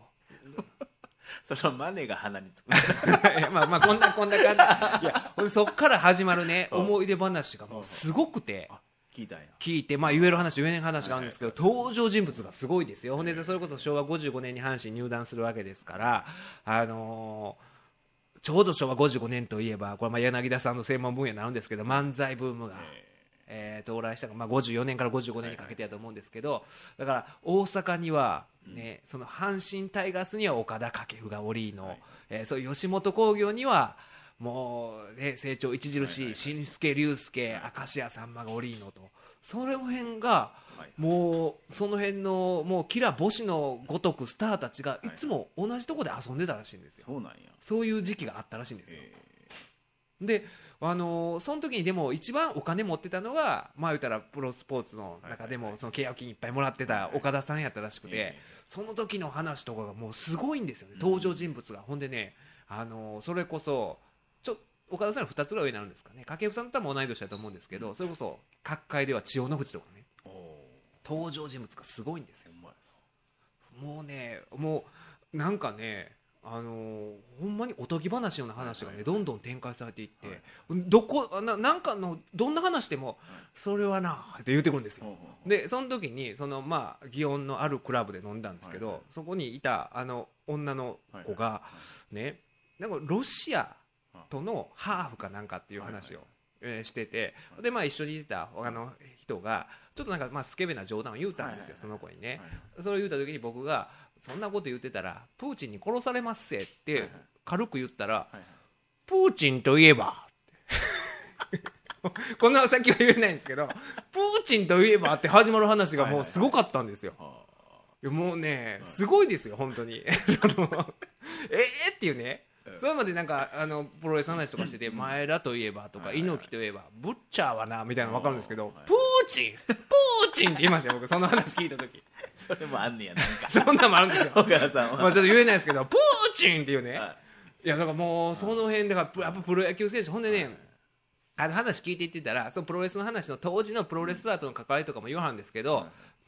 [SPEAKER 2] そのマネが鼻につく。
[SPEAKER 1] いやまあまあこんなこんな感じ。いやほんでそっから始まるね
[SPEAKER 2] うん。
[SPEAKER 1] 思い出話がもうすごくて。
[SPEAKER 2] あ聞いたんや。
[SPEAKER 1] 聞いて、まあ、言える話言えない話があるんですけど、登場人物がすごいですよ、ほんでそれこそ昭和55年に阪神入団するわけですから、あのーちょうど昭和55年といえば、これまあ柳田さんの専門分野になるんですけど、漫才ブームが、えー到来したのが、まあ、54年から55年にかけてやと思うんですけど、だから大阪には、ね、その阪神タイガースには岡田掛布がおりの、えーそういう吉本興業には、もう、ね、成長著しい新助竜介、明石家さんまがおりのと、その辺が、
[SPEAKER 2] はい。
[SPEAKER 1] もうその辺のもうキラ星のごとくスターたちが
[SPEAKER 2] い。
[SPEAKER 1] いつも同じところで遊んでたらしいんですよ、
[SPEAKER 2] そうなんや。
[SPEAKER 1] そういう時期があったらしいんですよ。
[SPEAKER 2] え
[SPEAKER 1] で、あのーその時にでも一番お金持ってたのが、まあ言ったらプロスポーツの中でもその契約金いっぱいもらってた岡田さんやったらしくて
[SPEAKER 2] え、
[SPEAKER 1] その時の話とかがもうすごいんですよね、登場人物が。ほんでね、あのーそれこそ、ちょ岡田さんの2つぐらい上になるんですかね、掛布さんと多分同い年だと思うんですけど、それこそ各界では千代の富士とかね、登場人物がすごいんですよ。もうね、もうなんかね、あのーほんまにおとぎ話のような話がね、どんどん展開されていって、どこななんかのどんな話でも、それはなって言ってくるんですよ。でその時にそのまあ祇園のあるクラブで飲んだんですけど、
[SPEAKER 2] はい。はい
[SPEAKER 1] そこにいたあの女の子がね、なんかロシアとのハーフかなんかっていう話を、えーしててでまあ一緒にいたあの人がちょっとなんかまあスケベな冗談を言うたんですよ、
[SPEAKER 2] はいはいはい
[SPEAKER 1] その子にね、
[SPEAKER 2] はい。
[SPEAKER 1] それを言うた時に僕がそんなこと言ってたらプーチンに殺されますせっ
[SPEAKER 2] はい
[SPEAKER 1] て
[SPEAKER 2] はい。
[SPEAKER 1] 軽く言ったら、プーチンといえば こんな先は言えないんですけどプーチンといえばって始まる話がもうすごかったんですよ。もうね、すごいですよ、本当に。えー、っていうね、それまでなんかあのプロレスの話とかしてて、前田といえばとか、猪木といえば、ブッチャーはなみたいなの分かるんですけど、
[SPEAKER 2] はい
[SPEAKER 1] プーチン、プーチンって言いましたよ、僕、その話聞いたとき、
[SPEAKER 2] それもあんねやなんか。
[SPEAKER 1] そんなんもあるんですよ、
[SPEAKER 2] 岡田さんは、
[SPEAKER 1] まあちょっと言えないですけど、プーチンっていうね、
[SPEAKER 2] はい。
[SPEAKER 1] やだからもうその辺だからやっぱプロ野球選手ほんでね、あの話聞いていってたらそのプロレスの話の当時のプロレスラーとの関わりとかも言わはるんですけど、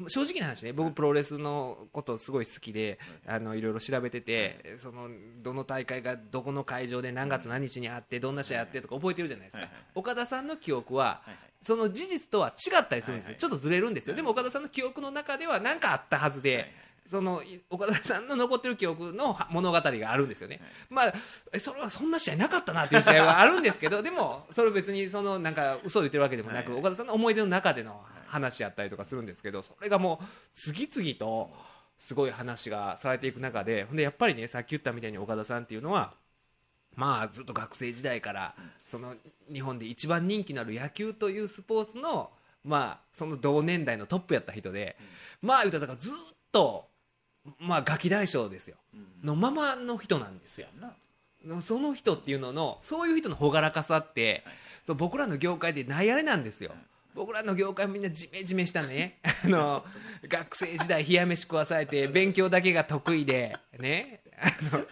[SPEAKER 1] 正直な話ね僕プロレスのことすごい好きであのいろいろ調べててそのどの大会がどこの会場で何月何日にあってどんな試合あってとか覚えてるじゃないですか。
[SPEAKER 2] はいはい
[SPEAKER 1] 岡田さんの記憶は
[SPEAKER 2] はいはい。
[SPEAKER 1] その事実とは違ったりするんです
[SPEAKER 2] はいはい。
[SPEAKER 1] よちょっとずれるんですよ。でも岡田さんの記憶の中では何かあったはずで
[SPEAKER 2] はいはい。
[SPEAKER 1] そのい岡田さんの残ってる記憶のは物語があるんですよね、まあ、えそれはそんな試合なかったなっていう試合はあるんですけどでもそれ別にそのなんか嘘を言ってるわけでもなく、
[SPEAKER 2] はい。
[SPEAKER 1] 岡田さんの思い出の中での話やったりとかするんですけどそれがもう次々とすごい話がされていく中でほんでやっぱりねさっき言ったみたいに岡田さんっていうのはまあずっと学生時代からその日本で一番人気のある野球というスポーツのまあその同年代のトップやった人でまあ言うたらだからずっとまあガキ大将ですよ。
[SPEAKER 2] うん
[SPEAKER 1] のままの人なんですよ。その人っていうののそういう人の朗らかさって、
[SPEAKER 2] はい。
[SPEAKER 1] そう僕らの業界でないあれなんですよ、僕らの業界みんなジメジメしたね。あの学生時代冷や飯食わされて勉強だけが得意でね。あの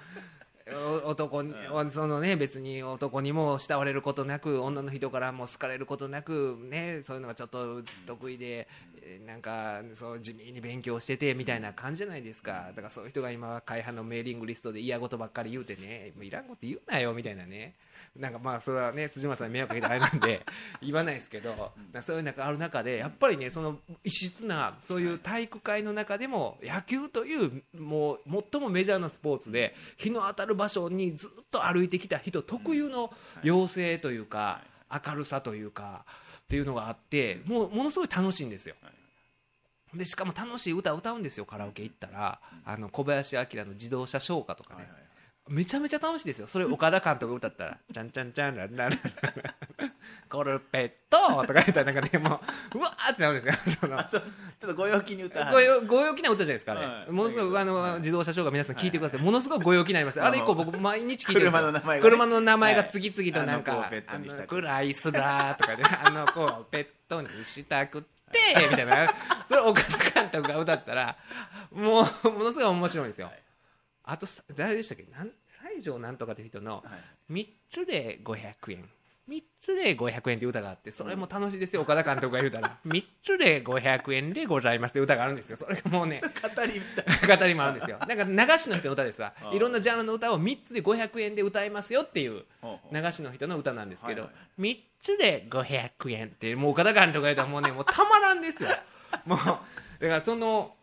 [SPEAKER 1] お男にそのね別に男にも慕われることなく女の人からも好かれることなくねそういうのがちょっと得意でえーなんかそう地味に勉強しててみたいな感じじゃないですか。だからそういう人が今は会派のメーリングリストで嫌事ばっかり言うてねもういらんこと言うなよみたいなね。なんかまあそれはね辻村さんに迷惑かけてあれなんで言わないですけどそういう中ある中でやっぱりねその異質なそういう体育会の中でも野球というもう最もメジャーなスポーツで日の当たる場所にずっと歩いてきた人特有の妖精というか明るさというかっていうのがあってもうものすごい楽しいんですよ。でしかも楽しい歌を歌うんですよカラオケ行ったら。あの小林明の自動車唱歌とかね、めちゃめちゃ楽しいですよ。それ岡田監督が歌ったら「ちゃんちゃんちゃんランランラン。コルペット」とか言ったらなんかねもううわーってなるんですよ。その
[SPEAKER 2] ちょっとご陽気に歌は
[SPEAKER 1] ごよご陽気な歌じゃないですかあものすごいあの、
[SPEAKER 2] はい。
[SPEAKER 1] 自動車ショーが皆さん聞いてください、ものすごいご陽気になります。あれ以降僕毎日聞いてるんですよ。
[SPEAKER 2] 車の名前がね。
[SPEAKER 1] 車の名前が次々となんか、クライスラーとかであのこうペットにしたくって みたいな。それ岡田監督が歌ったらもうものすごい面白いんですよ、
[SPEAKER 2] はい。
[SPEAKER 1] あとさ誰でしたっけ？なん西条なんとかって人の
[SPEAKER 2] はい。
[SPEAKER 1] 3つで500円3つで500円って歌があってそれも楽しいですよ岡田監督が言うたら。3つで500円でございますって歌があるんですよ。それがもうね
[SPEAKER 2] 語り
[SPEAKER 1] 語りもあるんですよ。なんか流しの人の歌ですわ。いろんなジャンルの歌を3つで500円で歌いますよっていう流しの人の歌なんですけど、
[SPEAKER 2] はい
[SPEAKER 1] 3つで500円ってもう岡田監督が言うたらもうねもうたまらんですよ。もうだからその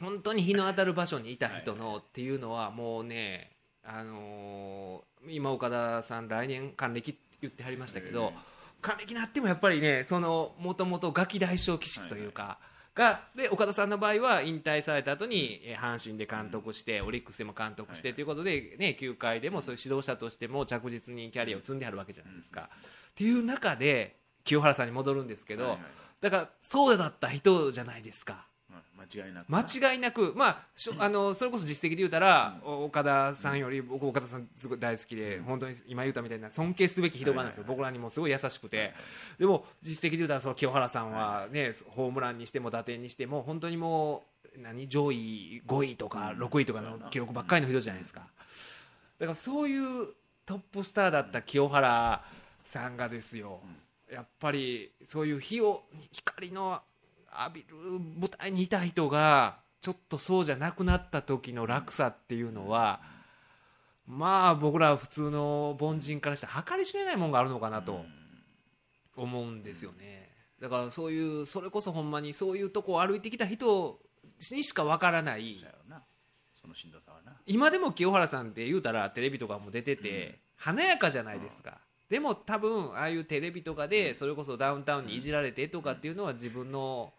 [SPEAKER 1] 本当に日の当たる場所にいた人のっていうのはもうねあのー今岡田さん来年還暦って言ってはりましたけど還暦になってもやっぱりねそのもともとガキ大将気質というか、がで岡田さんの場合は引退された後にえー阪神で監督して、オリックスでも監督してということで、ね、球界でもそういう指導者としても着実にキャリアを積んであるわけじゃないですか。っていう中で清原さんに戻るんですけど、
[SPEAKER 2] はいはい。
[SPEAKER 1] だからそうだった人じゃないですか。
[SPEAKER 2] 間違いなく。
[SPEAKER 1] 間違いなく、まあ、しょ あのそれこそ実績で言うたら、お岡田さんより僕岡田さんすごい大好きで、本当に今言ったみたいな尊敬すべき人がなんですよ、僕らにもすごい優しくて、でも実績で言うたらその清原さんは、ねホームランにしても打点にしても本当にもう何上位5位とか6位とかの記録ばっかりの人じゃないですか。だからそういうトップスターだった清原さんがですよ、やっぱりそういう火を光の浴びる舞台にいた人がちょっとそうじゃなくなった時の落差っていうのは、まあ僕ら普通の凡人からして計り知れないもんがあるのかなと思うんですよね。だからそういうそれこそほんまにそういうとこを歩いてきた人にしかわからない今でも清原さんって言うたらテレビとかも出てて華やかじゃないですか、でも多分ああいうテレビとかでそれこそダウンタウンにいじられてとかっていうのは自分の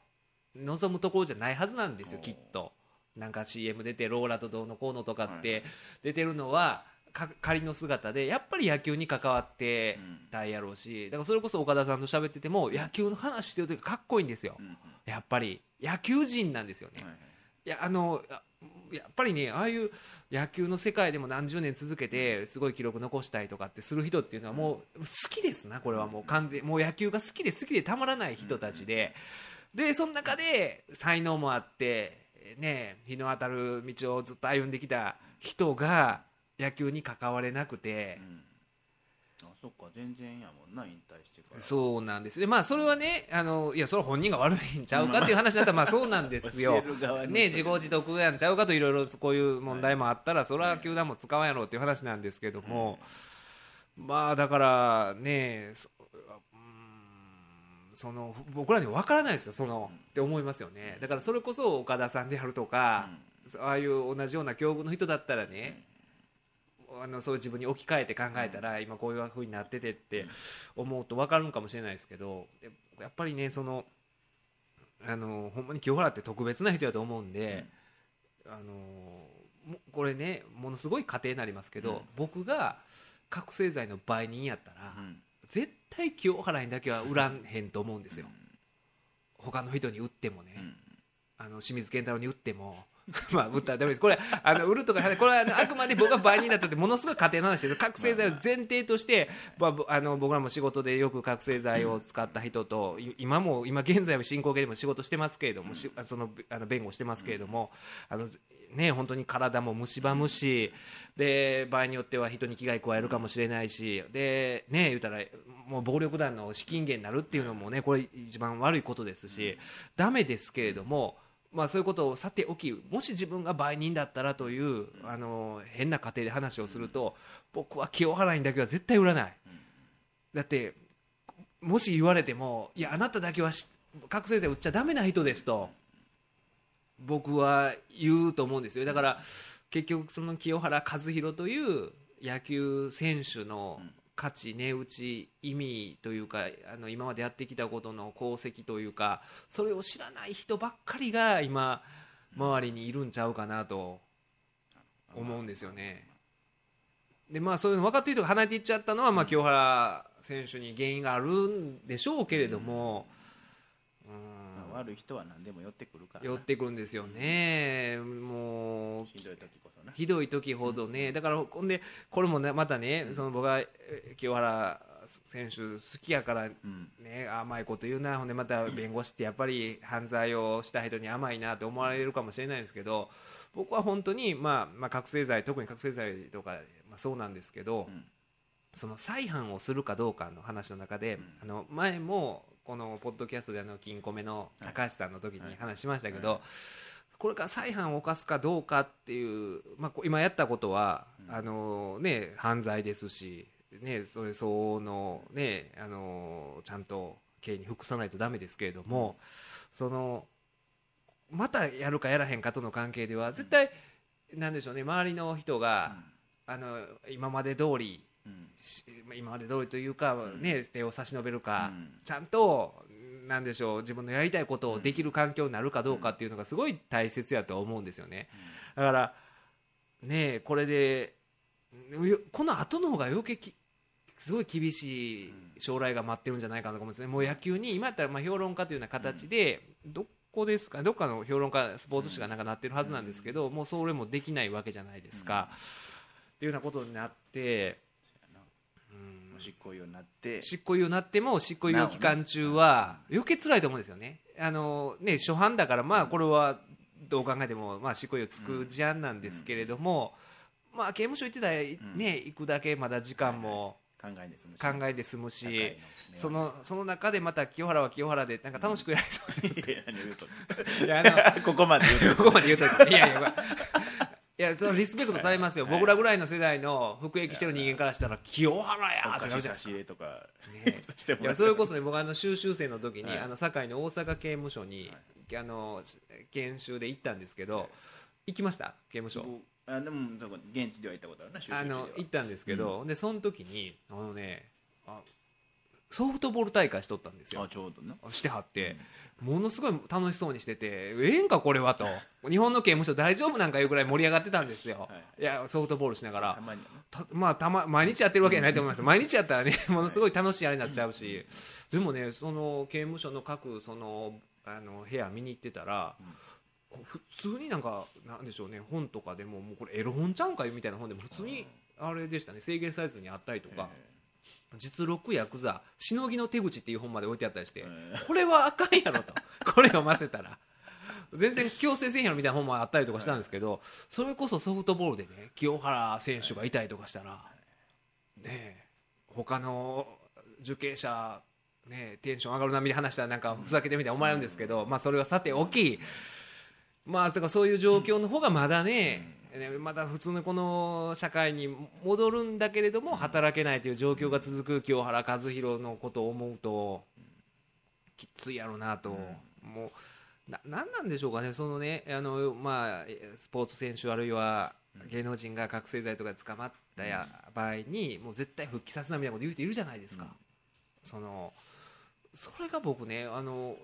[SPEAKER 1] 望むところじゃないはずなんですよきっと。なんか CM 出てローラとどうのこうのとかって出てるのはか仮の姿でやっぱり野球に関わってたいやろうしだからそれこそ岡田さんと喋ってても野球の話してる時かっこいいんですよ。
[SPEAKER 2] うんうん。
[SPEAKER 1] やっぱり野球人なんですよね。
[SPEAKER 2] はい
[SPEAKER 1] やあのややっぱりねああいう野球の世界でも何十年続けてすごい記録残したいとかってする人っていうのはもう好きですなこれはもう完全もう野球が好きで好きでたまらない人たちででその中で才能もあってね日の当たる道をずっと歩んできた人が野球に関われなくて。
[SPEAKER 2] うん。あそっか全然やもんな引退してから。
[SPEAKER 1] そうなんです。でまあそれはねあのいやそれは本人が悪いんちゃうかっていう話だったらまあそうなんですよ。ね自業自得やんちゃうかといろいろこういう問題もあったらそれは球団も使わんやろうっていう話なんですけども、まあだからねその僕らには分からないですよその、って思いますよね。だからそれこそ岡田さんであるとか、ああいう同じような境遇の人だったらね、あのそう自分に置き換えて考えたら、今こういうふうになっててって思うと分かるんかもしれないですけどでやっぱりねそのあのほんまに清原って特別な人だと思うんで、あのもこれねものすごい過程になりますけど、
[SPEAKER 2] うん。
[SPEAKER 1] 僕が覚醒剤の売人やったら、
[SPEAKER 2] うん。
[SPEAKER 1] 絶対清原にだけは売らんへんと思うんですよ、他の人に売ってもね、
[SPEAKER 2] うん。
[SPEAKER 1] あの清水健太郎に売っても。まあ売ったらダメです。これあの売るとかこれはあくまで僕が売人だったってものすごい家庭の話です。覚醒剤を前提として、まあぼ、あの僕らも仕事でよく覚醒剤を使った人とい今も今現在も進行形でも仕事してますけれども、しそのあの弁護してますけれども、あのね本当に体も蝕むしで場合によっては人に危害加えるかもしれないし。でね言うたらもう暴力団の資金源になるっていうのもねこれ一番悪いことですし、ダメですけれども。まあ、そういうことをさておきもし自分が売人だったらというあの変な過程で話をすると僕は清原にだけは絶対売らない。だってもし言われてもいやあなただけはし覚醒剤売っちゃだめな人ですと。僕は言うと思うんですよだから結局その清原和博という野球選手の価値値打ち意味というかあの今までやってきたことの功績というかそれを知らない人ばっかりが今周りにいるんちゃうかなと思うんですよね。でまあ、そういうの分かっている人が離れていっちゃったのは、まあ、清原選手に原因があるんでしょうけれども、うん
[SPEAKER 2] 悪い人は何でも寄ってくるからな。
[SPEAKER 1] 寄ってくるんですよね、もう
[SPEAKER 2] しんどい時こそな。
[SPEAKER 1] ひどい時ほどね、だからほんでこれもねまたね、その僕はえー清原選手好きやから、
[SPEAKER 2] うん。
[SPEAKER 1] ね、甘いこと言うな、ほんでまた弁護士ってやっぱり犯罪をした人に甘いなって思われるかもしれないですけど、僕は本当に、まあまあ、覚醒剤、特に覚醒剤とか、まあ、そうなんですけど、
[SPEAKER 2] うん。
[SPEAKER 1] その再犯をするかどうかの話の中で、あの前もこのポッドキャストであの金庫目の高橋さんの時に話しましたけど、
[SPEAKER 2] はい。
[SPEAKER 1] これから再犯を犯すかどうかっていう、まあ、こ今やったことは、あのね、犯罪ですし、ね、それ相応の、ね、あのちゃんと刑に服さないとダメですけれども、そのまたやるかやらへんかとの関係では絶対、なんでしょうね周りの人が、あの今まで通り今まで通りというか、ね、手を差し伸べるか、
[SPEAKER 2] うん
[SPEAKER 1] ちゃんとなんでしょう自分のやりたいことをできる環境になるかどうかっていうのがすごい大切やと思うんですよね。だからねこれでよこの後の方が余計きすごい厳しい将来が待ってるんじゃないかなと思うんですね。もう野球に今やったらまあ評論家というような形で、どこですかどっかの評論家スポーツ紙がなんかなってるはずなんですけど、もうそれもできないわけじゃないですか。っていうようなことになって。
[SPEAKER 2] 執行猶予になって
[SPEAKER 1] 執行猶予になっても執行猶予期間中は余計辛いと思うんですよね。あのね初犯だからまあこれはどう考えてもまあ執行猶予つく事案なんですけれども、まあ刑務所行ってたらね行くだけまだ時間も
[SPEAKER 2] 考えですむし。
[SPEAKER 1] 考えで済むし、そのその中でまた清原は清原でなんか楽しくやりそうです。
[SPEAKER 2] い ここまで言うと。
[SPEAKER 1] ここまで言うと。いやいや、や、そのリスペクトされますよ、僕らぐらいの世代の服役してる人間からしたら、清原やってなるじゃないですか。ね。いやそれこそね僕あの修習生の時に、
[SPEAKER 2] はい。
[SPEAKER 1] あの堺の大阪刑務所に、あの研修で行ったんですけど、行きました？刑務所。
[SPEAKER 2] あでも現地では行ったことあるな
[SPEAKER 1] あの行ったんですけど、でその時にあのねあソフトボール大会しとったんですよ。
[SPEAKER 2] あちょうどな
[SPEAKER 1] してはって、ものすごい楽しそうにしててええんかこれはと。日本の刑務所大丈夫なんかいうぐらい盛り上がってたんですよ、、
[SPEAKER 2] はい
[SPEAKER 1] やソフトボールしながら。
[SPEAKER 2] たま
[SPEAKER 1] あたま毎日やってるわけじゃないと思います。毎日やったらね ものすごい楽しいあれになっちゃうし。でもねその刑務所の各そのあの部屋見に行ってたら、普通になんかなんでしょうね本とかでももうこれエロ本ちゃうんかよみたいな本でも普通にあれでしたね。制限サイズにあったりとか実録ヤクザしのぎの手口っていう本まで置いてあったりして
[SPEAKER 2] え
[SPEAKER 1] これはあかんやろと。これ読ませたら。全然強制せんやろみたいな本もあったりとかしたんですけどそれこそソフトボールでね清原選手がいたりとかしたらねえ他の受刑者、ね、テンション上がる波で話したらなんかふざけてみたいに思われるんですけど、まあ、それはさておき、まあ、だからそういう状況の方がまだね、ねまだ普通のこの社会に戻るんだけれども働けないという状況が続く清原和博のことを思うときついやろうなと、もうななんなんでしょうかね、そのねあのまあ、スポーツ選手あるいは芸能人が覚醒剤とかで捕まったや場合にもう絶対復帰させなみたいなこと言う人いるじゃないですか。そのそれが僕ねあの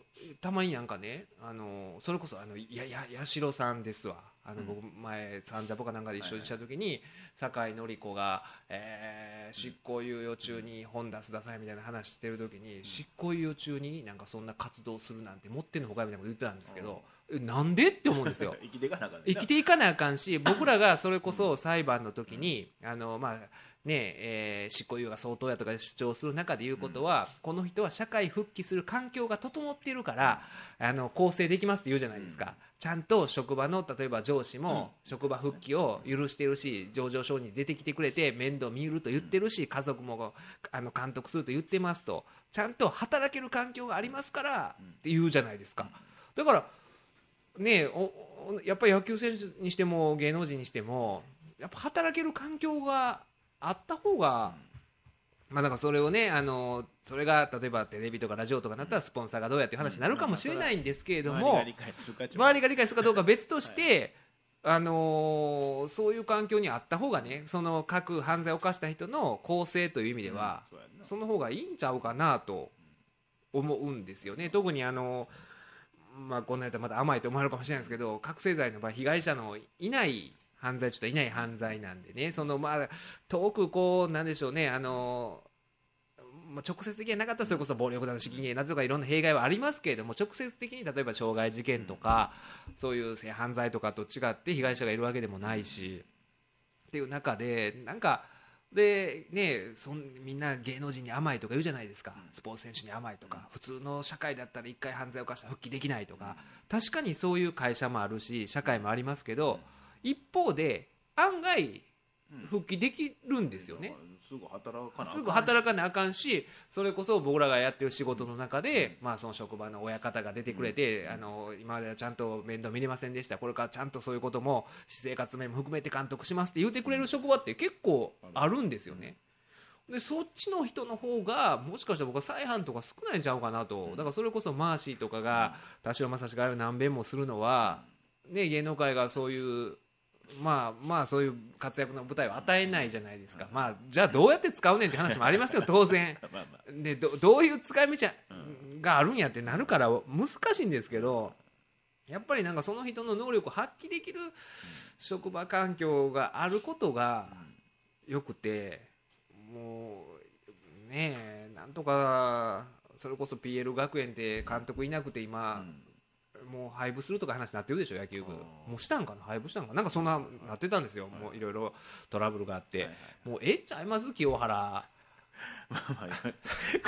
[SPEAKER 1] たまになんかねあのそれこそあのやや八代さんですわあの僕前三ジャポかなんかで一緒にした時に酒井紀子が、えー、執行猶予中に本出すださいみたいな話してる時に執行猶予中になんかそんな活動するなんて持ってんのほかみたいなこと言ってたんですけどえなんでって思うんですよ。
[SPEAKER 2] 生きていかなあかんね
[SPEAKER 1] 生きていかなあかんし僕らがそれこそ裁判の時にあのまあねえー執行猶予が相当やとか主張する中で言うことは、この人は社会復帰する環境が整っているから、あの更生できますって言うじゃないですか、ちゃんと職場の例えば上司も職場復帰を許しているし上場承認出てきてくれて面倒見ると言ってるし家族もあの監督すると言ってますとちゃんと働ける環境がありますからって言うじゃないですか。だからねえおおやっぱり野球選手にしても芸能人にしてもやっぱ働ける環境があった方が、まあ、だからそれをねあのそれが例えばテレビとかラジオとかになったらスポンサーがどうやっていう話になるかもしれないんですけれども、
[SPEAKER 2] 周りが理解するか
[SPEAKER 1] どうかは別として、あのーそういう環境にあった方がねその各犯罪を犯した人の更生という意味では、
[SPEAKER 2] そ
[SPEAKER 1] の方がいいんちゃうかなと思うんですよね。特にあのまあ、こんなやったらまた甘いと思われるかもしれないですけど覚醒剤の場合被害者のいない犯罪ちょっといない犯罪なんでね。そのまあ遠くこうなんでしょうね。あのまあ、直接的にはなかったらそれこそ暴力団の資金源などとかいろんな弊害はありますけれども直接的に例えば傷害事件とかそういう性犯罪とかと違って被害者がいるわけでもないしっていう中でなんかでねそんみんな芸能人に甘いとか言うじゃないですか。スポーツ選手に甘いとか普通の社会だったら一回犯罪を犯したら復帰できないとか。確かにそういう会社もあるし社会もありますけど一方で案外復帰できるんですよね。
[SPEAKER 2] すぐ働かな
[SPEAKER 1] すぐ働かなあかんしそれこそ僕らがやってる仕事の中で、まあ、その職場の親方が出てくれて、あの今まではちゃんと面倒見れませんでした。これからちゃんとそういうことも私生活面も含めて監督しますって言ってくれる職場って結構あるんですよね。でそっちの人の方がもしかしたら僕は再犯とか少ないんちゃうかなと。だからそれこそマーシーとかが田代正史が何遍もするのは、ね、芸能界がそういうまあまあそういう活躍の舞台を与えないじゃないですか、まあ、じゃあどうやって使うねんって話もありますよ。当然。でどどういう使い道があるんやってなるから難しいんですけどやっぱりなんかその人の能力を発揮できる職場環境があることがよくてもうねえなんとかそれこそ PL 学園って監督いなくて今、もう廃部するとか話になってるでしょ野球部。もうしたんかな？廃部したんかな？なんかそんななってたんですよ。もういろいろトラブルがあって、
[SPEAKER 2] はいはい。
[SPEAKER 1] もうええっちゃいます？清原。
[SPEAKER 2] まあまあ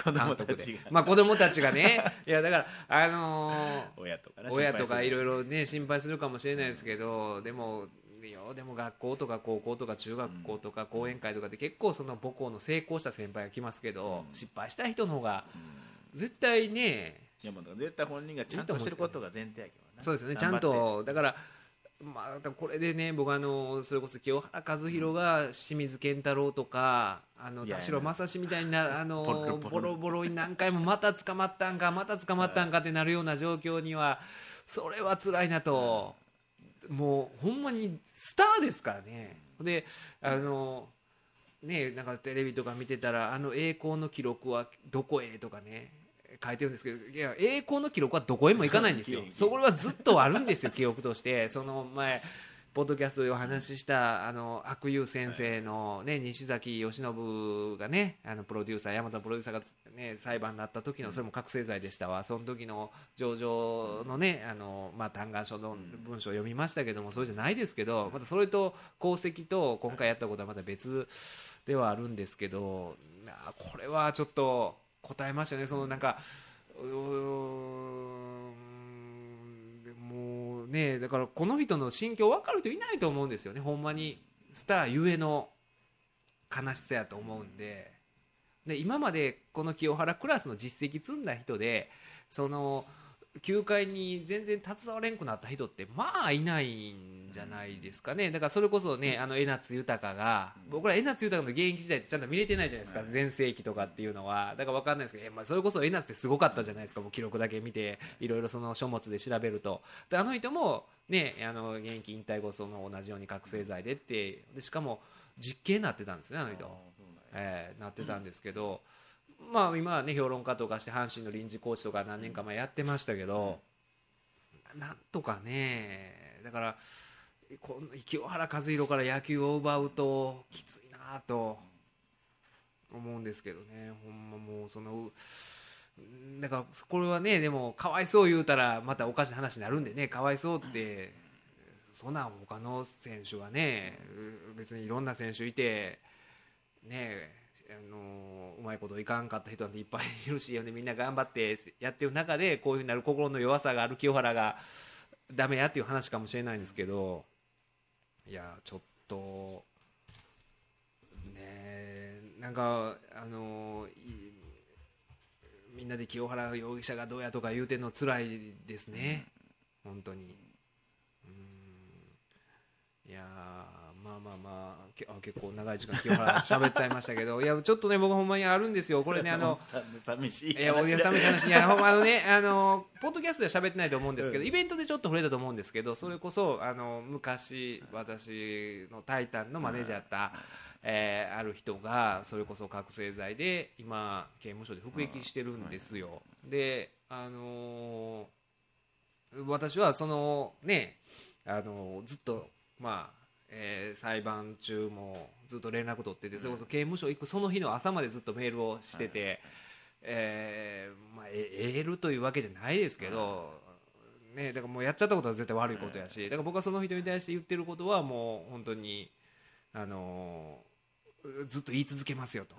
[SPEAKER 2] 子
[SPEAKER 1] 監
[SPEAKER 2] 供たちが。
[SPEAKER 1] まあ子供たちがね。いやだからあの
[SPEAKER 2] 親とか
[SPEAKER 1] 親とかいろい
[SPEAKER 2] ろ
[SPEAKER 1] ろね心配するかもしれないですけどでもいやでも学校とか高校とか中学校とか講演会とかで結構その母校の成功した先輩が来ますけど、
[SPEAKER 2] うん。
[SPEAKER 1] 失敗した人の方が絶対ね
[SPEAKER 2] いやもう絶対本人がちゃんとしてることが前提やけどな。
[SPEAKER 1] そうですよね。ちゃんとだからまあ、これでね僕あのそれこそ清原和博が清水健太郎とかあの田代正史みたいになあの
[SPEAKER 2] ボロボロ。
[SPEAKER 1] ボロボロに何回もまた捕まったんかまた捕まったんかってなるような状況にはそれは辛いなと。もうほんまにスターですからね。であのねなんかテレビとか見てたらあの栄光の記録はどこへとかね書いてるんですけどいや栄光の記録はどこへも行かないんですよ。
[SPEAKER 2] そう
[SPEAKER 1] それはずっとあるんですよ記憶として。その前ポッドキャストでお話ししたあの悪友先生の、ね、西崎義信がねあのプロデューサー山田プロデューサーが、ね、裁判になった時のそれも覚醒剤でしたわ。その時の上場のねあの、まあ、嘆願書の文章を読みましたけどもそれじゃないですけどまたそれと功績と今回やったことはまた別ではあるんですけどなこれはちょっと答えましたね。そのなんかもうねだからこの人の心境分かる人いないと思うんですよね。ほんまにスターゆえの悲しさやと思うんで。で今までこの清原クラスの実績積んだ人でその球界に全然携われんくなった人ってまあいないんじゃないですかね。だからそれこそねあの江夏豊が僕ら江夏豊の現役時代ってちゃんと見れてないじゃないですか。全盛期とかっていうのは。だから分かんないですけど、えまあ、それこそ江夏ってすごかったじゃないですか。もう記録だけ見ていろいろその書物で調べると。であの人もねあの現役引退後その同じように覚醒剤でってでしかも実刑になってたんですねあの人。えー、なってたんですけど、まあ今はね評論家とかして阪神の臨時コーチとか何年か前やってましたけど、なんとかねだからこの清原和博から野球を奪うときついなと思うんですけどね。ほんまもうそのだからこれはねでもかわいそう言うたらまたおかしな話になるんでね。かわいそうってそんなん他の選手はね別にいろんな選手いてねあのうまいこといかんかった人なんていっぱいいるしみんな頑張ってやってる中でこういうふうになる心の弱さがある清原がダメやっていう話かもしれないんですけどいやちょっとねなんかあのみんなで清原容疑者がどうやとか言うてんの辛いですね。本当に。うん。いやまあまあまあけあ結構長い時間清原喋っちゃいましたけどいやちょっとね僕ほんまにあるんですよ。これねあの
[SPEAKER 2] 寂しい
[SPEAKER 1] いやおや寂しい話。いやほんまあのねあのポッドキャストでは喋ってないと思うんですけど、イベントでちょっと触れたと思うんですけどそれこそあの昔私の「タイタン」のマネージャーやった、えーある人がそれこそ覚醒剤で今刑務所で服役してるんですよ、であのー私はそのねあのずっとまあえー裁判中もずっと連絡取っててそれこそ刑務所行くその日の朝までずっとメールをしてて、えーまあ、えエールというわけじゃないですけど、ね、だからもうやっちゃったことは絶対悪いことやしだから僕はその人に対して言ってることはもう本当に、あのーずっと言い続けますよと、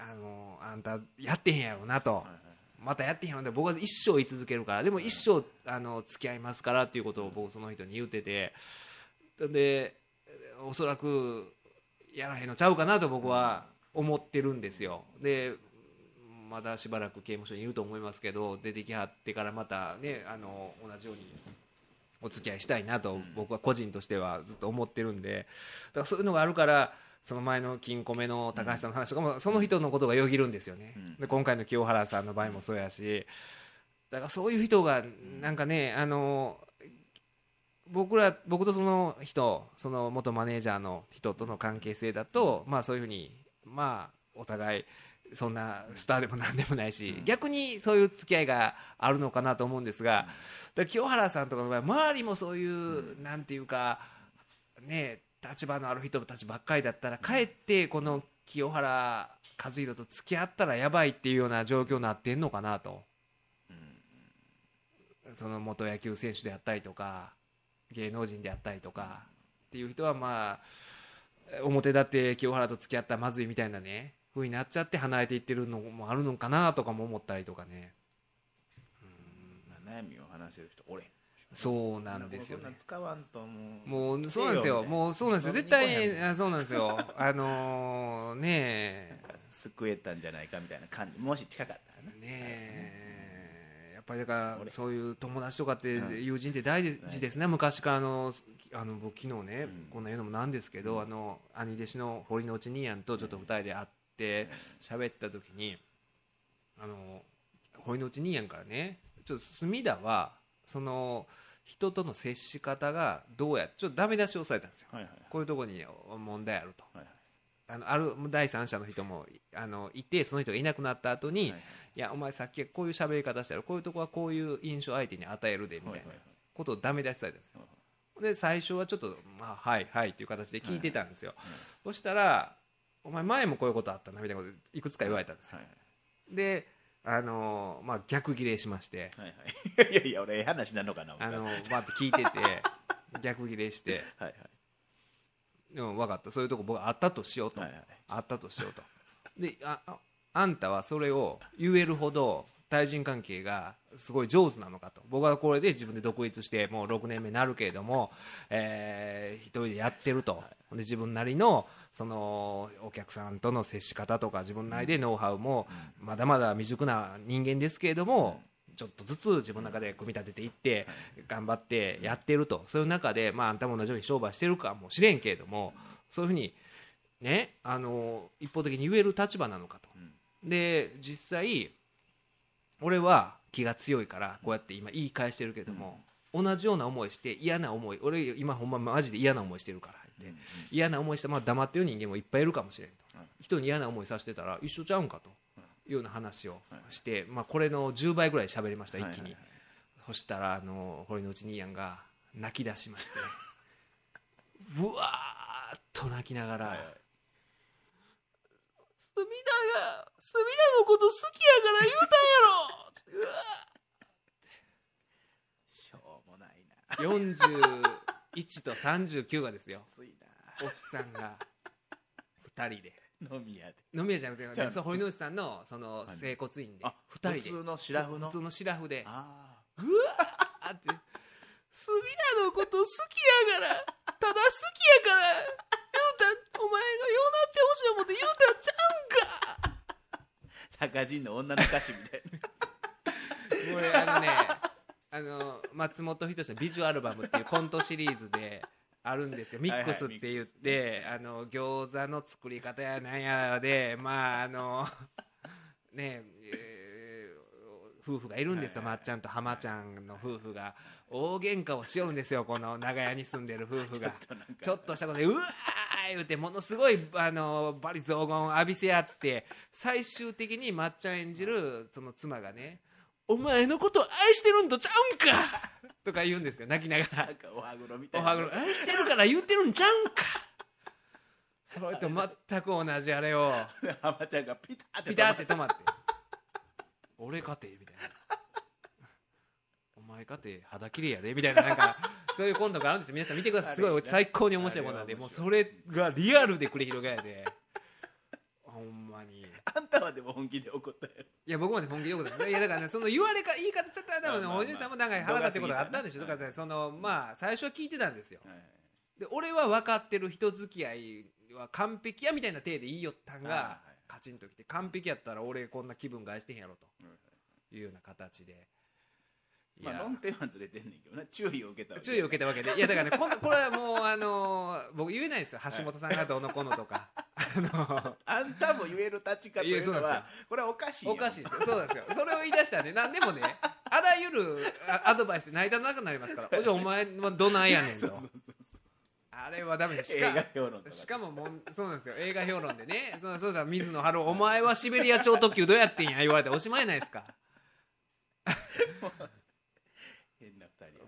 [SPEAKER 1] あのーあんたやってへんやろなと。またやってへんやろな僕は一生言い続けるからでも一生あの付き合いますからっていうことを僕その人に言っててでおそらくやらへんのちゃうかなと僕は思ってるんですよ。でまだしばらく刑務所にいると思いますけど出てきはってからまたねあの同じようにお付き合いしたいなと僕は個人としてはずっと思ってるんで。だからそういうのがあるからその前の金庫目の高橋さんの話とかもその人のことがよぎるんですよね、
[SPEAKER 2] うん。
[SPEAKER 1] で今回の清原さんの場合もそうやし。だからそういう人がなんかねあの僕ら僕とその人その元マネージャーの人との関係性だと、まあ、そういうふうに、まあ、お互いそんなスターでもなんでもないし、逆にそういう付き合いがあるのかなと思うんですが、清原さんとかの場合周りもそういう、なんていうかね立場のある人たちばっかりだったらかえってこの清原和弘と付き合ったらやばいっていうような状況になってんのかなと。その元野球選手であったりとか芸能人であったりとかっていう人はまあ表立って清原と付き合ったらまずいみたいなね風になっちゃって離れていってるのもあるのかなとかも思ったりとかね。
[SPEAKER 2] 悩みを話せる人おれん。
[SPEAKER 1] そうなんですよね。
[SPEAKER 2] こんな使わんともう
[SPEAKER 1] もうそうなんですよ。もうそうなんですよ。絶対にあそうなんですよ。あのーね
[SPEAKER 2] 救えたんじゃないかみたいな感じ。もし近かったらね。
[SPEAKER 1] え。ねぱりだからそういう友達とかって友人って大事ですね。昔からあのあの僕昨日ねこんな言うのもなんですけどあの兄弟子の堀之内兄やんとちょっと二人で会って喋った時にあの堀之内兄やんからねちょっと隅田はその人との接し方がどうやちょっとダメ出しをされたんですよ。
[SPEAKER 2] はいはい
[SPEAKER 1] こういうところに問題あるとあのある第三者の人もあのいてその人がいなくなった後に、い
[SPEAKER 2] はい
[SPEAKER 1] やお前さっきこういう喋り方したらこういうとこはこういう印象相手に与えるでみたいな
[SPEAKER 2] はいはい
[SPEAKER 1] ことをダメ出しされたんですよ。で最初はちょっとまあはいはいっていう形で聞いてたんですよ、そしたらお前前もこういうことあったなみたいなこといくつか言われたんですよ。
[SPEAKER 2] はい
[SPEAKER 1] であのまあ逆ギレしまして。
[SPEAKER 2] はいはい。いやいや俺ええ話なのかな
[SPEAKER 1] あのバーって聞いてて逆ギレして。
[SPEAKER 2] はい
[SPEAKER 1] でも分かった。そういうとこ僕あったとしようと、
[SPEAKER 2] はいはい。
[SPEAKER 1] あったとしようと。であああんたはそれを言えるほど対人関係がすごい上手なのかと。僕はこれで自分で独立してもう6年目になるけれども、えー一人でやってると、で自分なりのそのお客さんとの接し方とか自分なりでノウハウもまだまだ未熟な人間ですけれども、ちょっとずつ自分の中で組み立てていって頑張ってやってると。そういう中で、まあ、あんたも同じように商売してるかもしれんけれどもそういうふうに、ね、あの一方的に言える立場なのかと。で実際俺は気が強いからこうやって今言い返してるけども、同じような思いして嫌な思い俺今ほんまマジで嫌な思いしてるから。言って、嫌な思いして、まあ、黙ってる人間もいっぱいいるかもしれんと、人に嫌な思いさせてたら一緒ちゃうんかとような話をして、まあ、これの10倍ぐらい喋りました一気に、
[SPEAKER 2] はいはい。はい
[SPEAKER 1] そしたらあの堀之内兄やんが泣き出しまして。うわーっと泣きながら、
[SPEAKER 2] はいはい。
[SPEAKER 1] 隅田が隅田のこと好きやから言うたんやろ！うわ
[SPEAKER 2] しょうもないな。
[SPEAKER 1] 41と39がですよ。おっさんが2人で。
[SPEAKER 2] な飲み屋で。
[SPEAKER 1] 飲み屋じゃなく
[SPEAKER 2] じゃあ
[SPEAKER 1] てそう堀之内さんのその
[SPEAKER 2] はい。
[SPEAKER 1] 整骨院で。
[SPEAKER 2] あ
[SPEAKER 1] 2人で。
[SPEAKER 2] 普通のシラフの？
[SPEAKER 1] 普通のシラフで。
[SPEAKER 2] あ
[SPEAKER 1] うわーって。隅田のこと好きやから。ただ好きやから。言うたお前がようなってほしい思って言うたんちゃうんか。
[SPEAKER 2] あ高人の女の歌手みたいな。
[SPEAKER 1] これあのねあの松本人志のビジュアルバムっていうコントシリーズであるんですよ。ミックスって言って、あの餃子の作り方やなんやで まああのねえー夫婦がいるんですよ、
[SPEAKER 2] はいはいはい。
[SPEAKER 1] まっちゃんと浜ちゃんの夫婦が。大喧嘩をしよるんですよこの長屋に住んでる夫婦が。
[SPEAKER 2] ちょっとなんか。
[SPEAKER 1] ちょっとしたことでうわー言うてものすごいあのバリ雑言を浴びせ合って最終的にまっちゃん演じるその妻がね「お前のこと愛してるんとちゃうんか! 」とか言うんですよ泣きながら。
[SPEAKER 2] なんかお歯黒みた
[SPEAKER 1] お
[SPEAKER 2] いな。
[SPEAKER 1] はぐろ愛してるから言ってるんちゃうんか？それと全く同じあれを。
[SPEAKER 2] 浜ちゃんがピタって
[SPEAKER 1] ピタって止まって「俺かて」みたいな「お前かて？肌きれいやで」みたいななんかそういうコントがあるんですよ。皆さん見てください。すごい最高に面白いものなんでもうそれがリアルで繰り広げられて。ほんまに。い
[SPEAKER 2] あんたはでも本気で怒ったやろ。
[SPEAKER 1] や僕まで本気でよくいやだからねその言われか言い方ちょっと多分ねおじさんもなんか腹立ってことがあったんでしょ。
[SPEAKER 2] 度が過ぎたね
[SPEAKER 1] だからねそのまあ最初は聞いてたんですよ。
[SPEAKER 2] はい
[SPEAKER 1] で俺は分かってる人付き合いは完璧やみたいな体で言いよったんがカチンときて完璧やったら俺こんな気分害してへんやろと。いうような形で。いや。
[SPEAKER 2] まあ論点はずれてんねんけどな。注意を受けたわけ
[SPEAKER 1] 注意を受けたわけで。いやだからねこんこれはもうあのー僕言えないですよ。橋本さんがどうのこうのとか。あの
[SPEAKER 2] あんたも言える立ち方というのはこれはおかしいよ。
[SPEAKER 1] おかしいですよ。そうなんですよ。それを言い出したらね何でもね あらゆるあアドバイスで泣いたなくなりますから。おじお前はどないやねんと。あれはダメです。しかしかももうそうなんですよ。映画評論でね。そうそうだ水野晴郎お前はシベリア超特急どうやってんや言われておしまいないですか。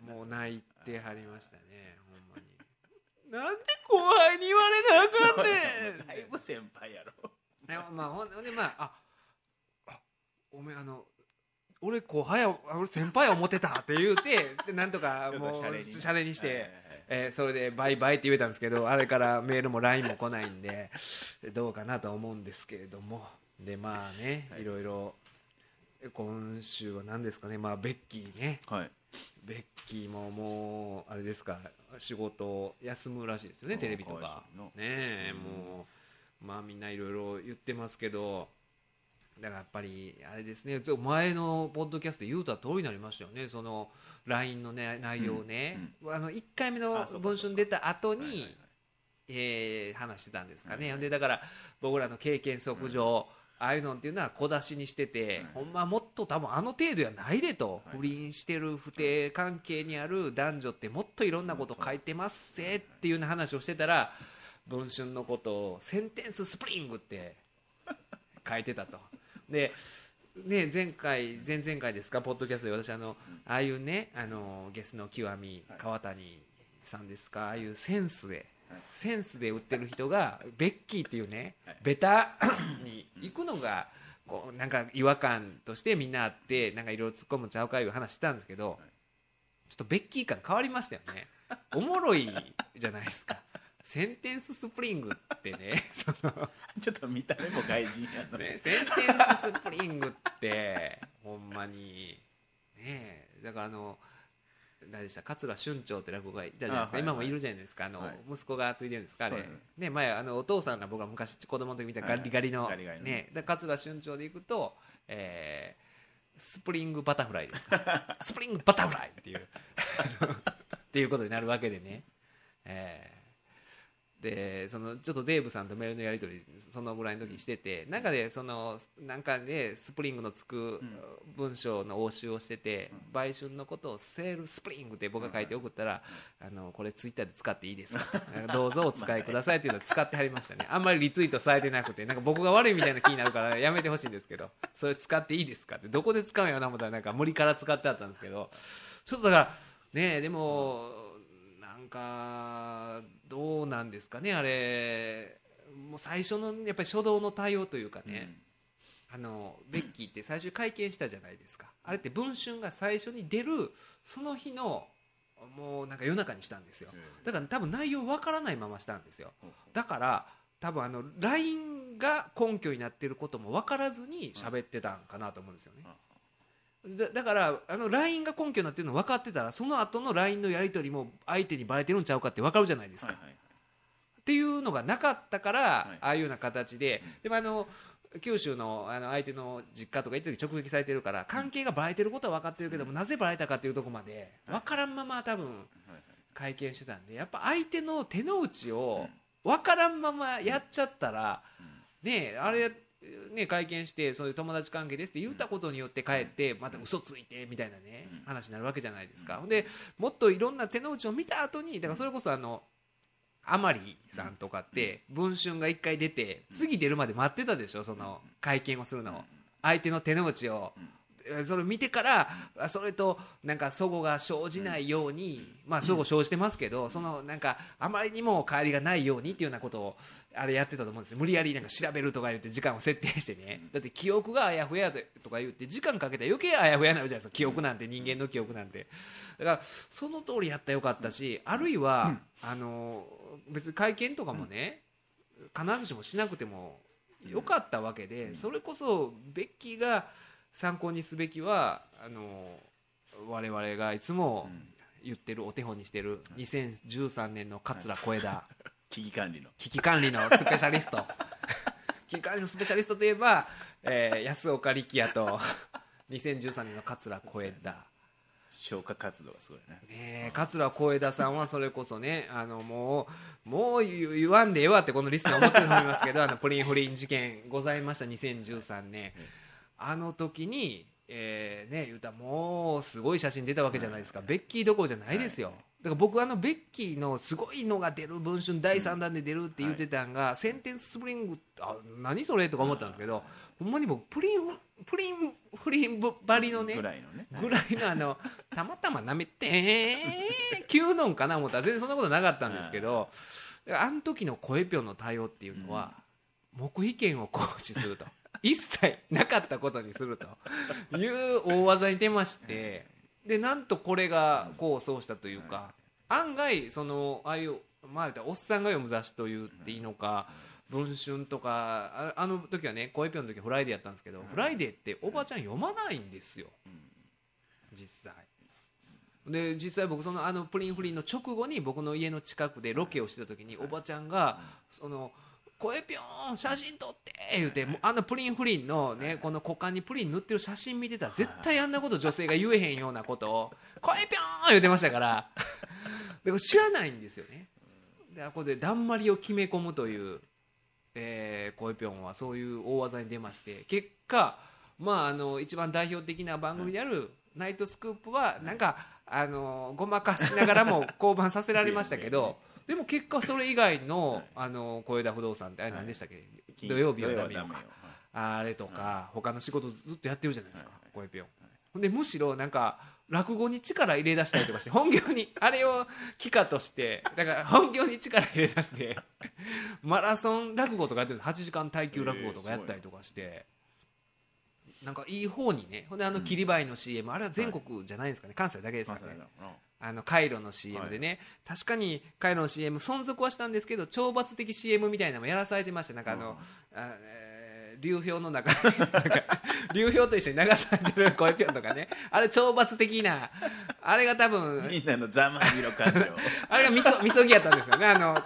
[SPEAKER 1] もう泣いてはりましたねなんで後輩に言われなあかんねん。
[SPEAKER 2] だいぶ先輩やろ。
[SPEAKER 1] いやまあほんでまあああおめえあの俺後輩やあ俺先輩や思ってたって言うてでなんとかもう
[SPEAKER 2] シャレに。
[SPEAKER 1] シャレにして、
[SPEAKER 2] はいはいはい。
[SPEAKER 1] えーそれでバイバイって言えたんですけどあれからメールも LINE も来ないんでどうかなと思うんですけれども。でまあね、
[SPEAKER 2] はい。
[SPEAKER 1] い、ろいろ今週は何ですかね。まあベッキーね。
[SPEAKER 2] はい
[SPEAKER 1] ベッキーももうあれですか仕事を休むらしいですよねテレビと
[SPEAKER 2] か。
[SPEAKER 1] ねえ
[SPEAKER 2] う。ん。
[SPEAKER 1] もうまあみんないろいろ言ってますけどだからやっぱりあれですね前のポッドキャストで言うた通りになりましたよねその LINE の、ね、内容をね、あの1回目の文春出た後に、
[SPEAKER 2] はいはいはい。
[SPEAKER 1] えー話してたんですかね、
[SPEAKER 2] はいはい
[SPEAKER 1] でだから僕らの経験則上、ああいうのっていうのは小出しにしてて、
[SPEAKER 2] はい。
[SPEAKER 1] ほんまはもっと多分あの程度やないでと、
[SPEAKER 2] はい。
[SPEAKER 1] 不倫してる不貞関係にある男女ってもっといろんなこと書いてますぜっていうような話をしてたら文春のことを Sentence Spring って書いてたと。でね、前回前々回ですか？ポッドキャストで私あの、ああいうねあのゲスの極み
[SPEAKER 2] はい。
[SPEAKER 1] 川谷さんですか？ああいうセンスで、
[SPEAKER 2] はい
[SPEAKER 1] センスで売ってる人がベッキーっていうね、
[SPEAKER 2] はい。
[SPEAKER 1] ベタ に行くのがこうなんか違和感としてみんなあってなんかいろいろ突っ込むちゃうかいう話してたんですけど、ちょっとベッキー感変わりましたよね。おもろいじゃないですか。 Sentence Spring ってね その
[SPEAKER 2] ちょっと見た目も外人やの
[SPEAKER 1] ね、 Sentence Spring ってほんまに。ねえだからあの誰でした？桂春蝶って落語家いたじゃないですか、
[SPEAKER 2] あはい
[SPEAKER 1] 今もい。るじゃないですか。あの、
[SPEAKER 2] はい。
[SPEAKER 1] 息子が継いでるんですか？あれ。
[SPEAKER 2] ね
[SPEAKER 1] ね前あのお父さんが僕は昔子供の時見たガリガリの、
[SPEAKER 2] はいはいガリガリの。
[SPEAKER 1] ね。で桂春蝶でいくと、えー Spring Butterfly ですか？Spring Butterfly っていうっていうことになるわけでね、えーでそのちょっとデーブさんとメールのやり取りそのぐらいの時にしてて中でそのなんかでスプリングのつく文章の応酬をしてて売春のことを sale spring って僕が書いて送ったらあのこれツイッターで使っていいですか？どうぞお使いくださいっていうのを使ってはりましたね。あんまりリツイートされてなくてなんか僕が悪いみたいな気になるからやめてほしいんですけどそれ使っていいですか？ってどこで使うんやな思ったらなんか無理から使ってあったんですけどちょっとだからねえでもなんかどうなんですかねあれ。もう最初のやっぱり初動の対応というかね、あのベッキーって最初に会見したじゃないですか。あれって文春が最初に出るその日のもうなんか夜中にしたんですよ。だから多分内容わからないまましたんですよ。だから多分あの LINE が根拠になっていることも分からずに喋ってたんかなと思うんですよねだだからあの LINE が根拠になってるの分かってたらその後の LINE のやり取りも相手にバレてるんちゃうかって分かるじゃないですか、
[SPEAKER 2] はいはい
[SPEAKER 1] っていうのがなかったから、
[SPEAKER 2] はい。
[SPEAKER 1] ああいうような形で、でもあの九州のあの相手の実家とか行った時直撃されてるから関係がバレてることは分かってるけども、なぜバレたかっていうところまで分からんまま多分会見してたんでやっぱ相手の手の内を分からんままやっちゃったら、ねえあれね、会見してそういう友達関係ですって言ったことによって帰ってまた嘘ついてみたいなね話になるわけじゃないですか。でもっといろんな手の内を見た後にだからそれこそあの甘利さんとかって文春が1回出て次出るまで待ってたでしょその会見をするの。を相手の手の内を。えそれを見てからあそれとなんか齟齬が生じないようにまあ齟齬生じてますけどそのなんかあまりにも帰りがないようにっていうようなことをあれやってたと思うんですよ。無理やりなんか調べるとか言って時間を設定してね。だって記憶があやふやとか言って時間かけたら余計あやふやになるじゃないですか記憶なんて人間の記憶なんて。だからその通りやったらよかったしあるいはあの別に会見とかもね必ずしもしなくてもよかったわけでそれこそベッキーが参考にすべきはあの我々がいつも言ってるお手本にしてる2013年の桂小枝。
[SPEAKER 2] 危機管理の。
[SPEAKER 1] 危機管理のスペシャリスト。危機管理のスペシャリストといえば、えー安岡力也と2013年の桂小枝。
[SPEAKER 2] 消火活動がすごいね。
[SPEAKER 1] ねえ桂小枝さんはそれこそねあのもうもう言言わんでええわってこのリスナー思ってると思いますけどあのプリン不倫事件ございました2013年あの時に、えーね言うたらもうすごい写真出たわけじゃないですか、ベッキーどころじゃないですよ、だから僕あのベッキーのすごいのが出る文春第3弾で出るって言ってたんが、センテンススプリングあ何それとか思ったんですけど、ほんまに僕プリンプリン不倫ばりのね
[SPEAKER 2] ぐらいのね。
[SPEAKER 1] ぐらいのあのたまたまなめてえー、急のんかな思ったら全然そんなことなかったんですけどあの時の声ぴょんの対応っていうのは、黙秘権を行使すると一切なかったことにすると。いう大技に出まして。でなんとこれが功を奏したというか案外そのああいうまあおっさんが読む雑誌と言っていいのか文春とかあの時はね声ぴょんの時はフライデーやったんですけど、フライデーっておばちゃん読まないんですよ、実際。で実際僕そのあのプリン不倫の直後に僕の家の近くでロケをしてた時におばちゃんがその声ぴょん写真撮って言うてあのプリン不倫のねこの股間にプリン塗ってる写真見てたら絶対あんなこと女性が言えへんようなことを声ぴょん言うてましたから。でも知らないんですよね。でここでだんまりを決め込むという、えー、声ぴょんはそういう大技に出まして。結果まああの一番代表的な番組である「ナイトスクープ」はなんかあのごまかしながらも降板させられましたけど でも結果それ以外のあの小枝不動産ってあれ何でしたっけ？土曜日はダメよ。かあれとか他の仕事ずっとやってるじゃないですか。声ぴょん。でむしろなんか落語に力入れ出したりとかして本業に あれを機化としてだから本業に力入れ出して マラソン落語とかやってるんです8時間耐久落語とかやったりとかして。なんかいい方にね。ほんであの切り灰の CM あれは全国じゃないですかね。関西だけですからねあのカイロの CM でね、確かにカイロの CM 存続はしたんですけど懲罰的 CM みたいなのもやらされてましてなんかあの、あえー流氷の中になんか流氷と一緒に流されてる声ぴょんとかね。あれ懲罰的なあれが多分
[SPEAKER 2] みんなのざまみろ感情。
[SPEAKER 1] あれがみそみそぎやったんですよね。あの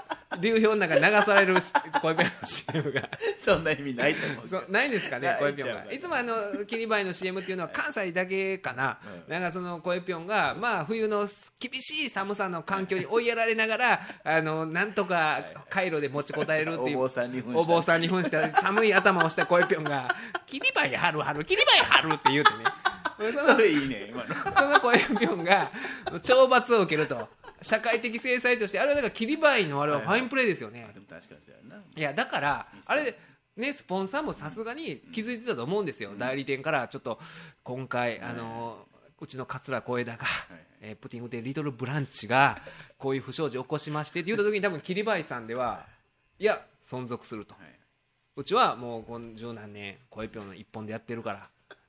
[SPEAKER 1] 流氷の中に流される声ぴょんの CM が。
[SPEAKER 2] そんな意味ないと思う
[SPEAKER 1] そうないんですかね声ぴょんがいつもあのキリバイの CM っていうのは関西だけかな、
[SPEAKER 2] うん
[SPEAKER 1] なんかその声ぴょんがまあ冬の厳しい寒さの環境に追いやられながらあのなんとか回路で持ちこたえるっていう
[SPEAKER 2] お坊さんに扮した
[SPEAKER 1] お坊さんに扮した寒い頭をした声ぴょんが「キリバイ春春キリバイ春」って言うてね。そ の
[SPEAKER 2] それいいね今の。
[SPEAKER 1] その声ぴょんが懲罰を受けると社会的制裁としてあれはだからキリバイのあれはファインプレーですよね、
[SPEAKER 2] でも確かにそうやな。い
[SPEAKER 1] やだからあれねスポンサーもさすがに気づいてたと思うんですよ、代理店からちょっと今回、あのうちの桂小枝が、
[SPEAKER 2] い
[SPEAKER 1] えープティングでリトルブランチがこういう不祥事を起こしましてって言った時に多分桐林さんではいや存続すると、
[SPEAKER 2] はい。う
[SPEAKER 1] ちはもうこの十何年声ぴょんの一本でやってるから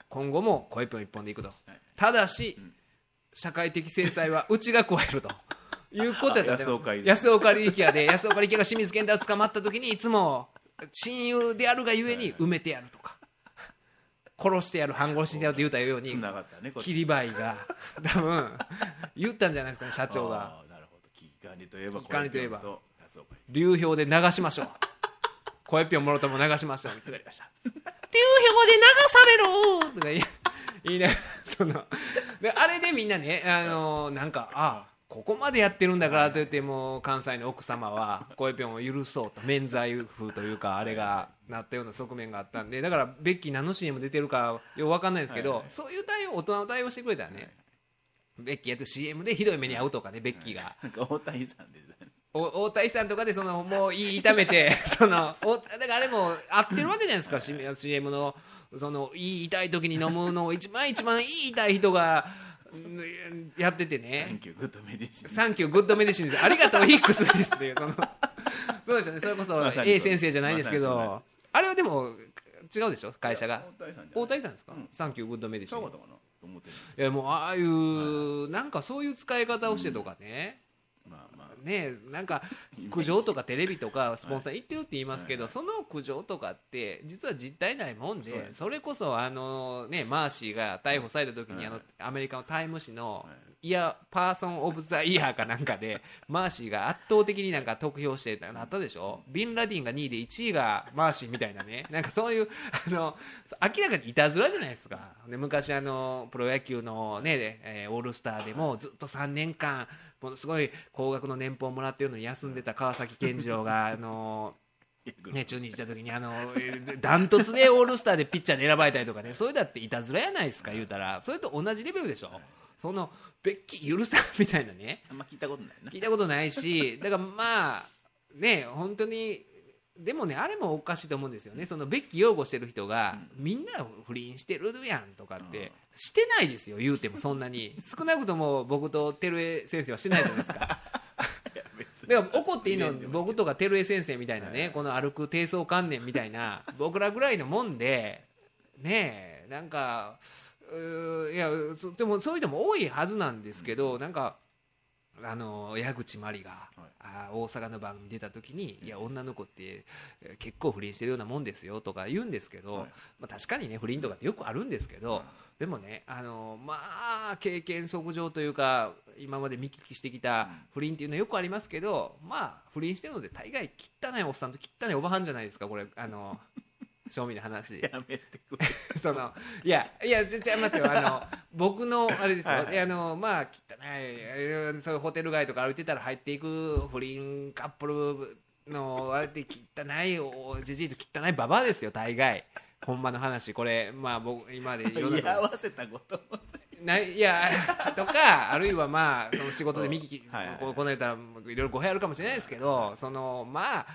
[SPEAKER 1] 今後も声ぴょん一本でいくと、ただし、社会的制裁はうちが加えると。いうことやったんです
[SPEAKER 2] あ安岡力
[SPEAKER 1] 安岡力也で。安岡力也が清水健太を捕まった時にいつも親友であるがゆえに埋めてやるとか。殺してやる半殺ししてやるって言うたように
[SPEAKER 2] がったねこれ
[SPEAKER 1] 切り灰が。多分言ったんじゃないですかね社長が。
[SPEAKER 2] あーなるほど。危機管理といえば
[SPEAKER 1] 危機管理といえば。
[SPEAKER 2] これと安岡
[SPEAKER 1] 流氷で流しましょう。声ぴょんもろとも流しましょう。みたいな
[SPEAKER 2] わかりました。
[SPEAKER 1] 流氷で流されろとか言い言いながらそのであれでみんなねあのなんかあここまでやってるんだからといってもう関西の奥様は声ぴょんを許そうと免罪符というかあれがなったような側面があったんでだからベッキー何の CM 出てるかよく分かんないですけど、そういう対応大人の対応してくれたらね、ベッキーやって CM でひどい目に遭うとかねベッキーが。
[SPEAKER 2] 大谷さんで。
[SPEAKER 1] お大谷さんとかでそのもういい炒めて そのおだからあれも合ってるわけじゃないですか CM のそのいい痛い時に飲むのを一番一番いい痛い人がうんやってて
[SPEAKER 2] サン
[SPEAKER 1] ね
[SPEAKER 2] キューグッドメディシン。
[SPEAKER 1] サンキューグッドメディシン。ですありがとうヒックスですっていうそのそうですよね。それこそ A 先生じゃないですけど。あれはでも違うでしょ？会社が。
[SPEAKER 2] 大谷さん
[SPEAKER 1] ですか？
[SPEAKER 2] うん。 Thank you good medicine。
[SPEAKER 1] いやもうああいうなんかそういう使い方をしてとかね、ねえなんか 苦情とかテレビとかスポンサー行ってるって言いますけど、その苦情とかって実は実態ないもんで
[SPEAKER 2] そ
[SPEAKER 1] れこそあの、ね、マーシーが逮捕された時に、
[SPEAKER 2] はい。
[SPEAKER 1] あのアメリカのタイム誌の
[SPEAKER 2] は
[SPEAKER 1] い、 Person of the Year かなんかでマーシーが圧倒的になんか得票してなったでしょ？ビンラディンが2位で1位がマーシーみたいなね。なんかそういうあの明らかにいたずらじゃないですか。で昔あのプロ野球の、ねえーオールスターでもずっと3年間ものすごい高額の年俸をもらってるのに休んでた川崎健次郎があのね、中日行った時にあのえーダントツでオールスターでピッチャーで選ばれたりとかねそれだっていたずらやないですか言うたら。それと同じレベルでしょ。そのベッキー許さんみたいなね。
[SPEAKER 2] あんま聞いたことないな。
[SPEAKER 1] 聞いたことないし だからまあね本当にでもねあれもおかしいと思うんですよね。そのベッキー擁護してる人が、みんな不倫してるやんとかって、
[SPEAKER 2] うん。
[SPEAKER 1] してないですよ言うてもそんなに。少なくとも僕と照江先生はしてないじゃないですかだから怒っていいの僕とか照江先生みたいなね、
[SPEAKER 2] はい。
[SPEAKER 1] この歩く低層観念みたいな僕らぐらいのもんでねえなんかいやそでもそういう人も多いはずなんですけど、なんかあの矢口真理が、あ大阪の番組出た時に「いや女の子ってえー結構不倫してるようなもんですよ」とか言うんですけど、
[SPEAKER 2] はい。
[SPEAKER 1] まあ、確かにね不倫とかってよくあるんですけど、
[SPEAKER 2] はい
[SPEAKER 1] でもねあのまあ経験則上というか今まで見聞きしてきた不倫っていうのはよくありますけどまあ不倫してるので大概汚いおっさんと汚いおばはんじゃないですかこれ。あの正味の話。
[SPEAKER 2] やめてくれ。
[SPEAKER 1] そのいやいやちゃいますよ。あの僕のあれですよ、
[SPEAKER 2] はい。
[SPEAKER 1] あのまあ汚いえーそういうホテル街とか歩いてたら入っていく不倫カップルのあれって汚いおじじいと汚いババアですよ大概。ほんまの話。これまあ僕今まで世の
[SPEAKER 2] 居合
[SPEAKER 1] 中
[SPEAKER 2] わせたこと。も
[SPEAKER 1] ないいやとかあるいはまあその仕事で見聞き、
[SPEAKER 2] はいはいはい。
[SPEAKER 1] この間いろいろ語弊あるかもしれないですけどそのまあ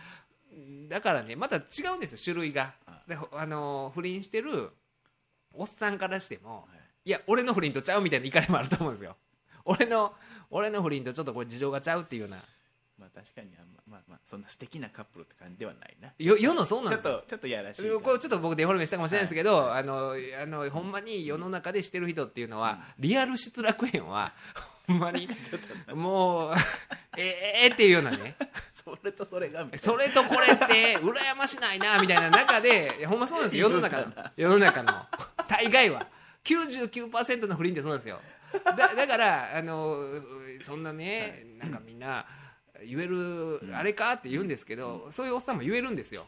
[SPEAKER 1] だからねまた違うんですよ種類がでほあの不倫してるおっさんからしてもい。や俺の不倫とちゃうみたいな怒りもあると思うんですよ。俺の俺の不倫とちょっとこれ事情がちゃうっていうような。
[SPEAKER 2] まあ確かにあんままあまあそんな素敵なカップルって感じではないな。
[SPEAKER 1] よ世のそうなん
[SPEAKER 2] ちょっ
[SPEAKER 1] ですよ
[SPEAKER 2] とちょっとやらしい
[SPEAKER 1] これちょっと僕デフォルメしたかもしれないですけど、あのあのほんまに世の中でしてる人っていうのは、リアル失楽園はほんまにもう ええっていうようなね
[SPEAKER 2] それとそれがみたいな。
[SPEAKER 1] それとこれって羨ましないなみたいな中でいやほんまそうなんですよ。世の中の世の中の大概は。99%の不倫ってそうなんですよ。だだからあのそんなねなんかみんな言えるあれかって言うんですけど、そういうおっさんも言えるんですよ。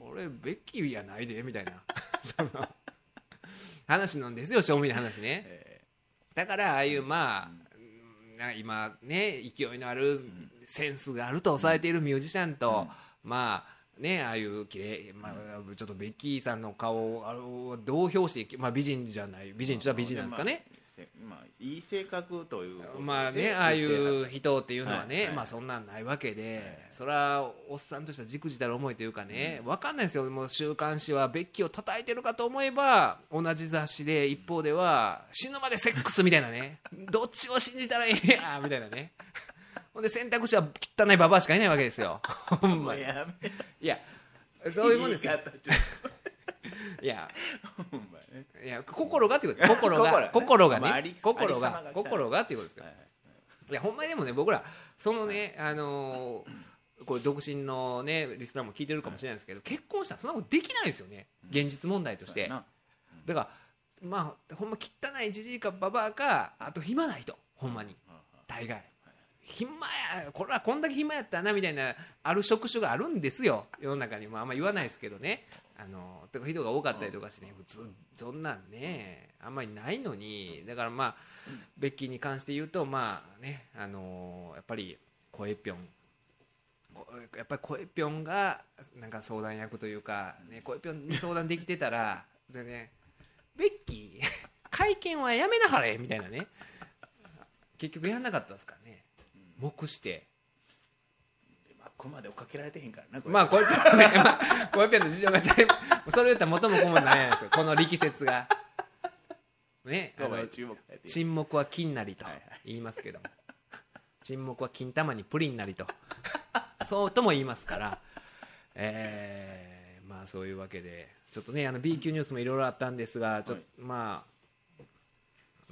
[SPEAKER 1] 俺ベッキーやないでみたいな。その話なんですよ正味の話ね。
[SPEAKER 2] え
[SPEAKER 1] だからああいうまあ、な今ね勢いのあるセンスがあるとされているミュージシャンと、まあねああいう綺麗まあちょっとベッキーさんの顔をあの同票してまあ美人じゃない美人って言ったら美人なんですかね。
[SPEAKER 2] まあいい性格という
[SPEAKER 1] まあねああいう人っていうのはね、
[SPEAKER 2] はい。はい
[SPEAKER 1] まあそんなんないわけで、それはおっさんとしてはじくじたる思いというかね、わかんないですよ。もう週刊誌はベッキーを叩いてるかと思えば同じ雑誌で一方では死ぬまでセックスみたいなね。どっちを信じたらいいやみたいなねほんで選択肢は汚いババアしかいないわけですよ。ほん
[SPEAKER 2] も
[SPEAKER 1] まに。
[SPEAKER 2] うやめ
[SPEAKER 1] いやそういうもんですよ。
[SPEAKER 2] 言い。
[SPEAKER 1] や。
[SPEAKER 2] とほんまね。
[SPEAKER 1] いや心がっていうことです。心が。
[SPEAKER 2] 心
[SPEAKER 1] 心がね。心が。
[SPEAKER 2] が
[SPEAKER 1] 心がっていうことですよ。
[SPEAKER 2] はい
[SPEAKER 1] いやほんまにでもね僕らそのね、あのーこれ独身のねリスナーも聞いてるかもしれないですけど、結婚したらそんなことできないですよね。現実問題として、だからまあほんま汚いじじいかババアかあと暇ないと。ほんまに。大概暇やこれはこんだけ暇やったなみたいなある職種があるんですよ。世の中にもあんま言わないですけどね。あのとか人が多かったりとかしてね。普通そんなんねあんまりないのに。だからまあベッキーに関して言うとまあねあのやっぱり声ぴょんこやっぱり声ぴょんがなんか相談役というか、ね、声ぴょんに相談できてたら全然ベッキー会見はやめなはれみたいなね。結局やんなかったですからね目して。
[SPEAKER 2] でまあここまで追っかけられてへんからな
[SPEAKER 1] まあ声ぴょんね、まあ、声ぴょんの事情がちゃいそれ言ったら元も子もないんですよ。この力説が。ね沈黙は金なりと言いますけども。沈黙は金玉にプリンなりと。そうとも言いますから。えーまあそういうわけで。ちょっとねあの B 級ニュースもいろいろあったんですがちょっと、まあ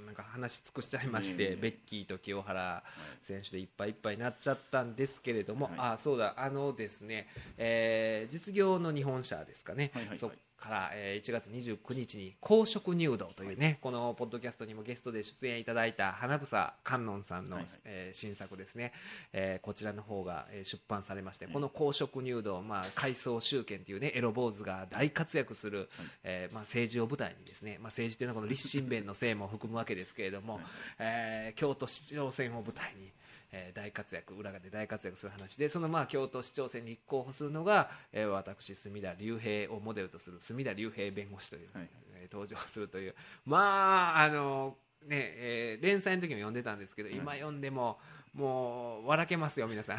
[SPEAKER 1] なんか話し尽くしちゃいまして、ベッキーと清原選手でいっぱいいっぱいになっちゃったんですけれども、
[SPEAKER 2] はい。
[SPEAKER 1] あそうだあのですね、えー実業の日本社ですかね、
[SPEAKER 2] はいはいはい。
[SPEAKER 1] そっから、えー1月29日に公職入道というね、このポッドキャストにもゲストで出演いただいた花房観音さんの、
[SPEAKER 2] はいはい。
[SPEAKER 1] えー新作ですね、えーこちらの方が、えー出版されまして、この公職入道、まあ、回想集権というねエロ坊主が大活躍する、えーまあ、政治を舞台にですね、まあ、政治というのはこの立身弁のせいも含むわけですけれども、えー京都市長選を舞台に、えー大活躍裏側で大活躍する話でそのまあ京都市長選に立候補するのが、えー私隅田隆平をモデルとする隅田隆平弁護士という、
[SPEAKER 2] はい。
[SPEAKER 1] えー登場するというまああのねえー連載の時も読んでたんですけど、今読んでももう笑けますよ皆さん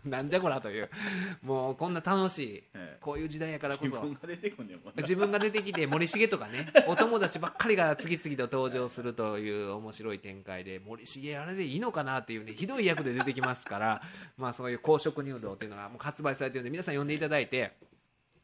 [SPEAKER 1] なんじゃこらという。もうこんな楽しい、
[SPEAKER 2] ええ。
[SPEAKER 1] こういう時代やからこそ。
[SPEAKER 2] 自分が出てくんねんもんな。
[SPEAKER 1] 自分が出てきて森重とかねお友達ばっかりが次々と登場するという面白い展開で森重あれでいいのかなっていうねひどい役で出てきますから まあそういう公職入道っていうのがもう発売されてるんで皆さん読んでいただいて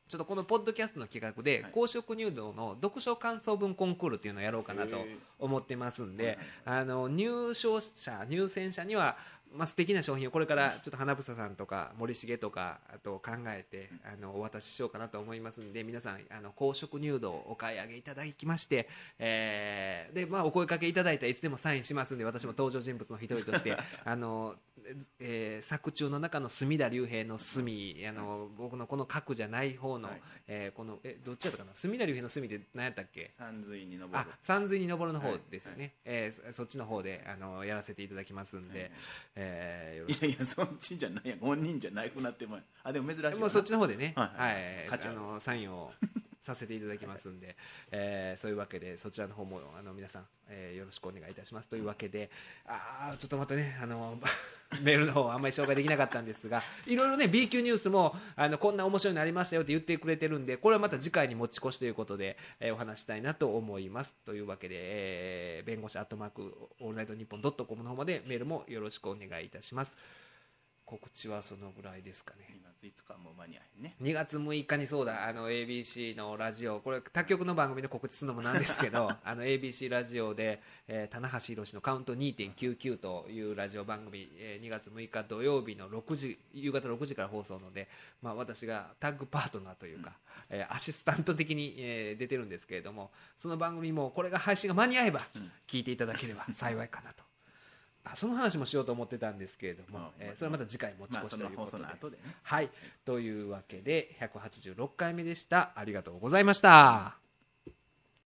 [SPEAKER 1] ちょっとこのポッドキャストの企画で
[SPEAKER 2] はい。
[SPEAKER 1] 公職入道の読書感想文コンクールっていうのをやろうかなと思ってますんであの入賞者入選者にはまあ素敵な商品をこれからちょっと花房さんとか森重とかあと考えてあのお渡ししようかなと思いますんで皆さんあの公職入道をお買い上げいただきまして、えーでまあ、お声かけいただいたらいつでもサインしますんで私も登場人物の一人として あの、えー作中の中の隅田隆平の隅あの僕のこの角じゃない方の、
[SPEAKER 2] はい。
[SPEAKER 1] えーこのえどっちやったかな？隅田隆平の隅って何やったっけ？
[SPEAKER 2] 三髄に登る。
[SPEAKER 1] あ山水に登るの方
[SPEAKER 2] はい
[SPEAKER 1] ですよね、えーそそっちの方であのやらせていただきますんで、
[SPEAKER 2] はい。
[SPEAKER 1] えーよろしく。
[SPEAKER 2] いやいやそっちじゃないやん。本人じゃなくなってもあでも珍しい
[SPEAKER 1] もうそっちの方でね、は
[SPEAKER 2] はいい。はい。価値あ
[SPEAKER 1] のサインをさせていただきますんで、えーそういうわけでそちらの方もあの皆さん、えーよろしくお願いいたします。というわけであーちょっとまたね。あのメールの方あんまり紹介できなかったんですがいろいろね B 級ニュースもあのこんな面白いのありましたよって言ってくれてるんでこれはまた次回に持ち越しということで、えーお話したいなと思いますというわけで、えー弁護士アットマークオールナイトニッポンドットコムの方までメールもよろしくお願いいたします。こ告知はそのぐらいですかね。
[SPEAKER 2] 2月5日も間に合えへんね。
[SPEAKER 1] 2月6日にそうだ。あの ABC のラジオ。これ他局の番組で告知するのもなんですけど あの ABC ラジオで、えー棚橋宏のカウント2.99というラジオ番組、えー2月6日土曜日の6時夕方6時から放送ので、まあ、私がタッグパートナーというか、えーアシスタント的に、えー出てるんですけれどもその番組もこれが配信が間に合えば聞いていただければ幸いかなと。あその話もしようと思ってたんですけれども、
[SPEAKER 2] うん。
[SPEAKER 1] えーそれはまた次回持ち越しということで、
[SPEAKER 2] 送の後でね
[SPEAKER 1] はい。というわけで186回目でした。ありがとうございました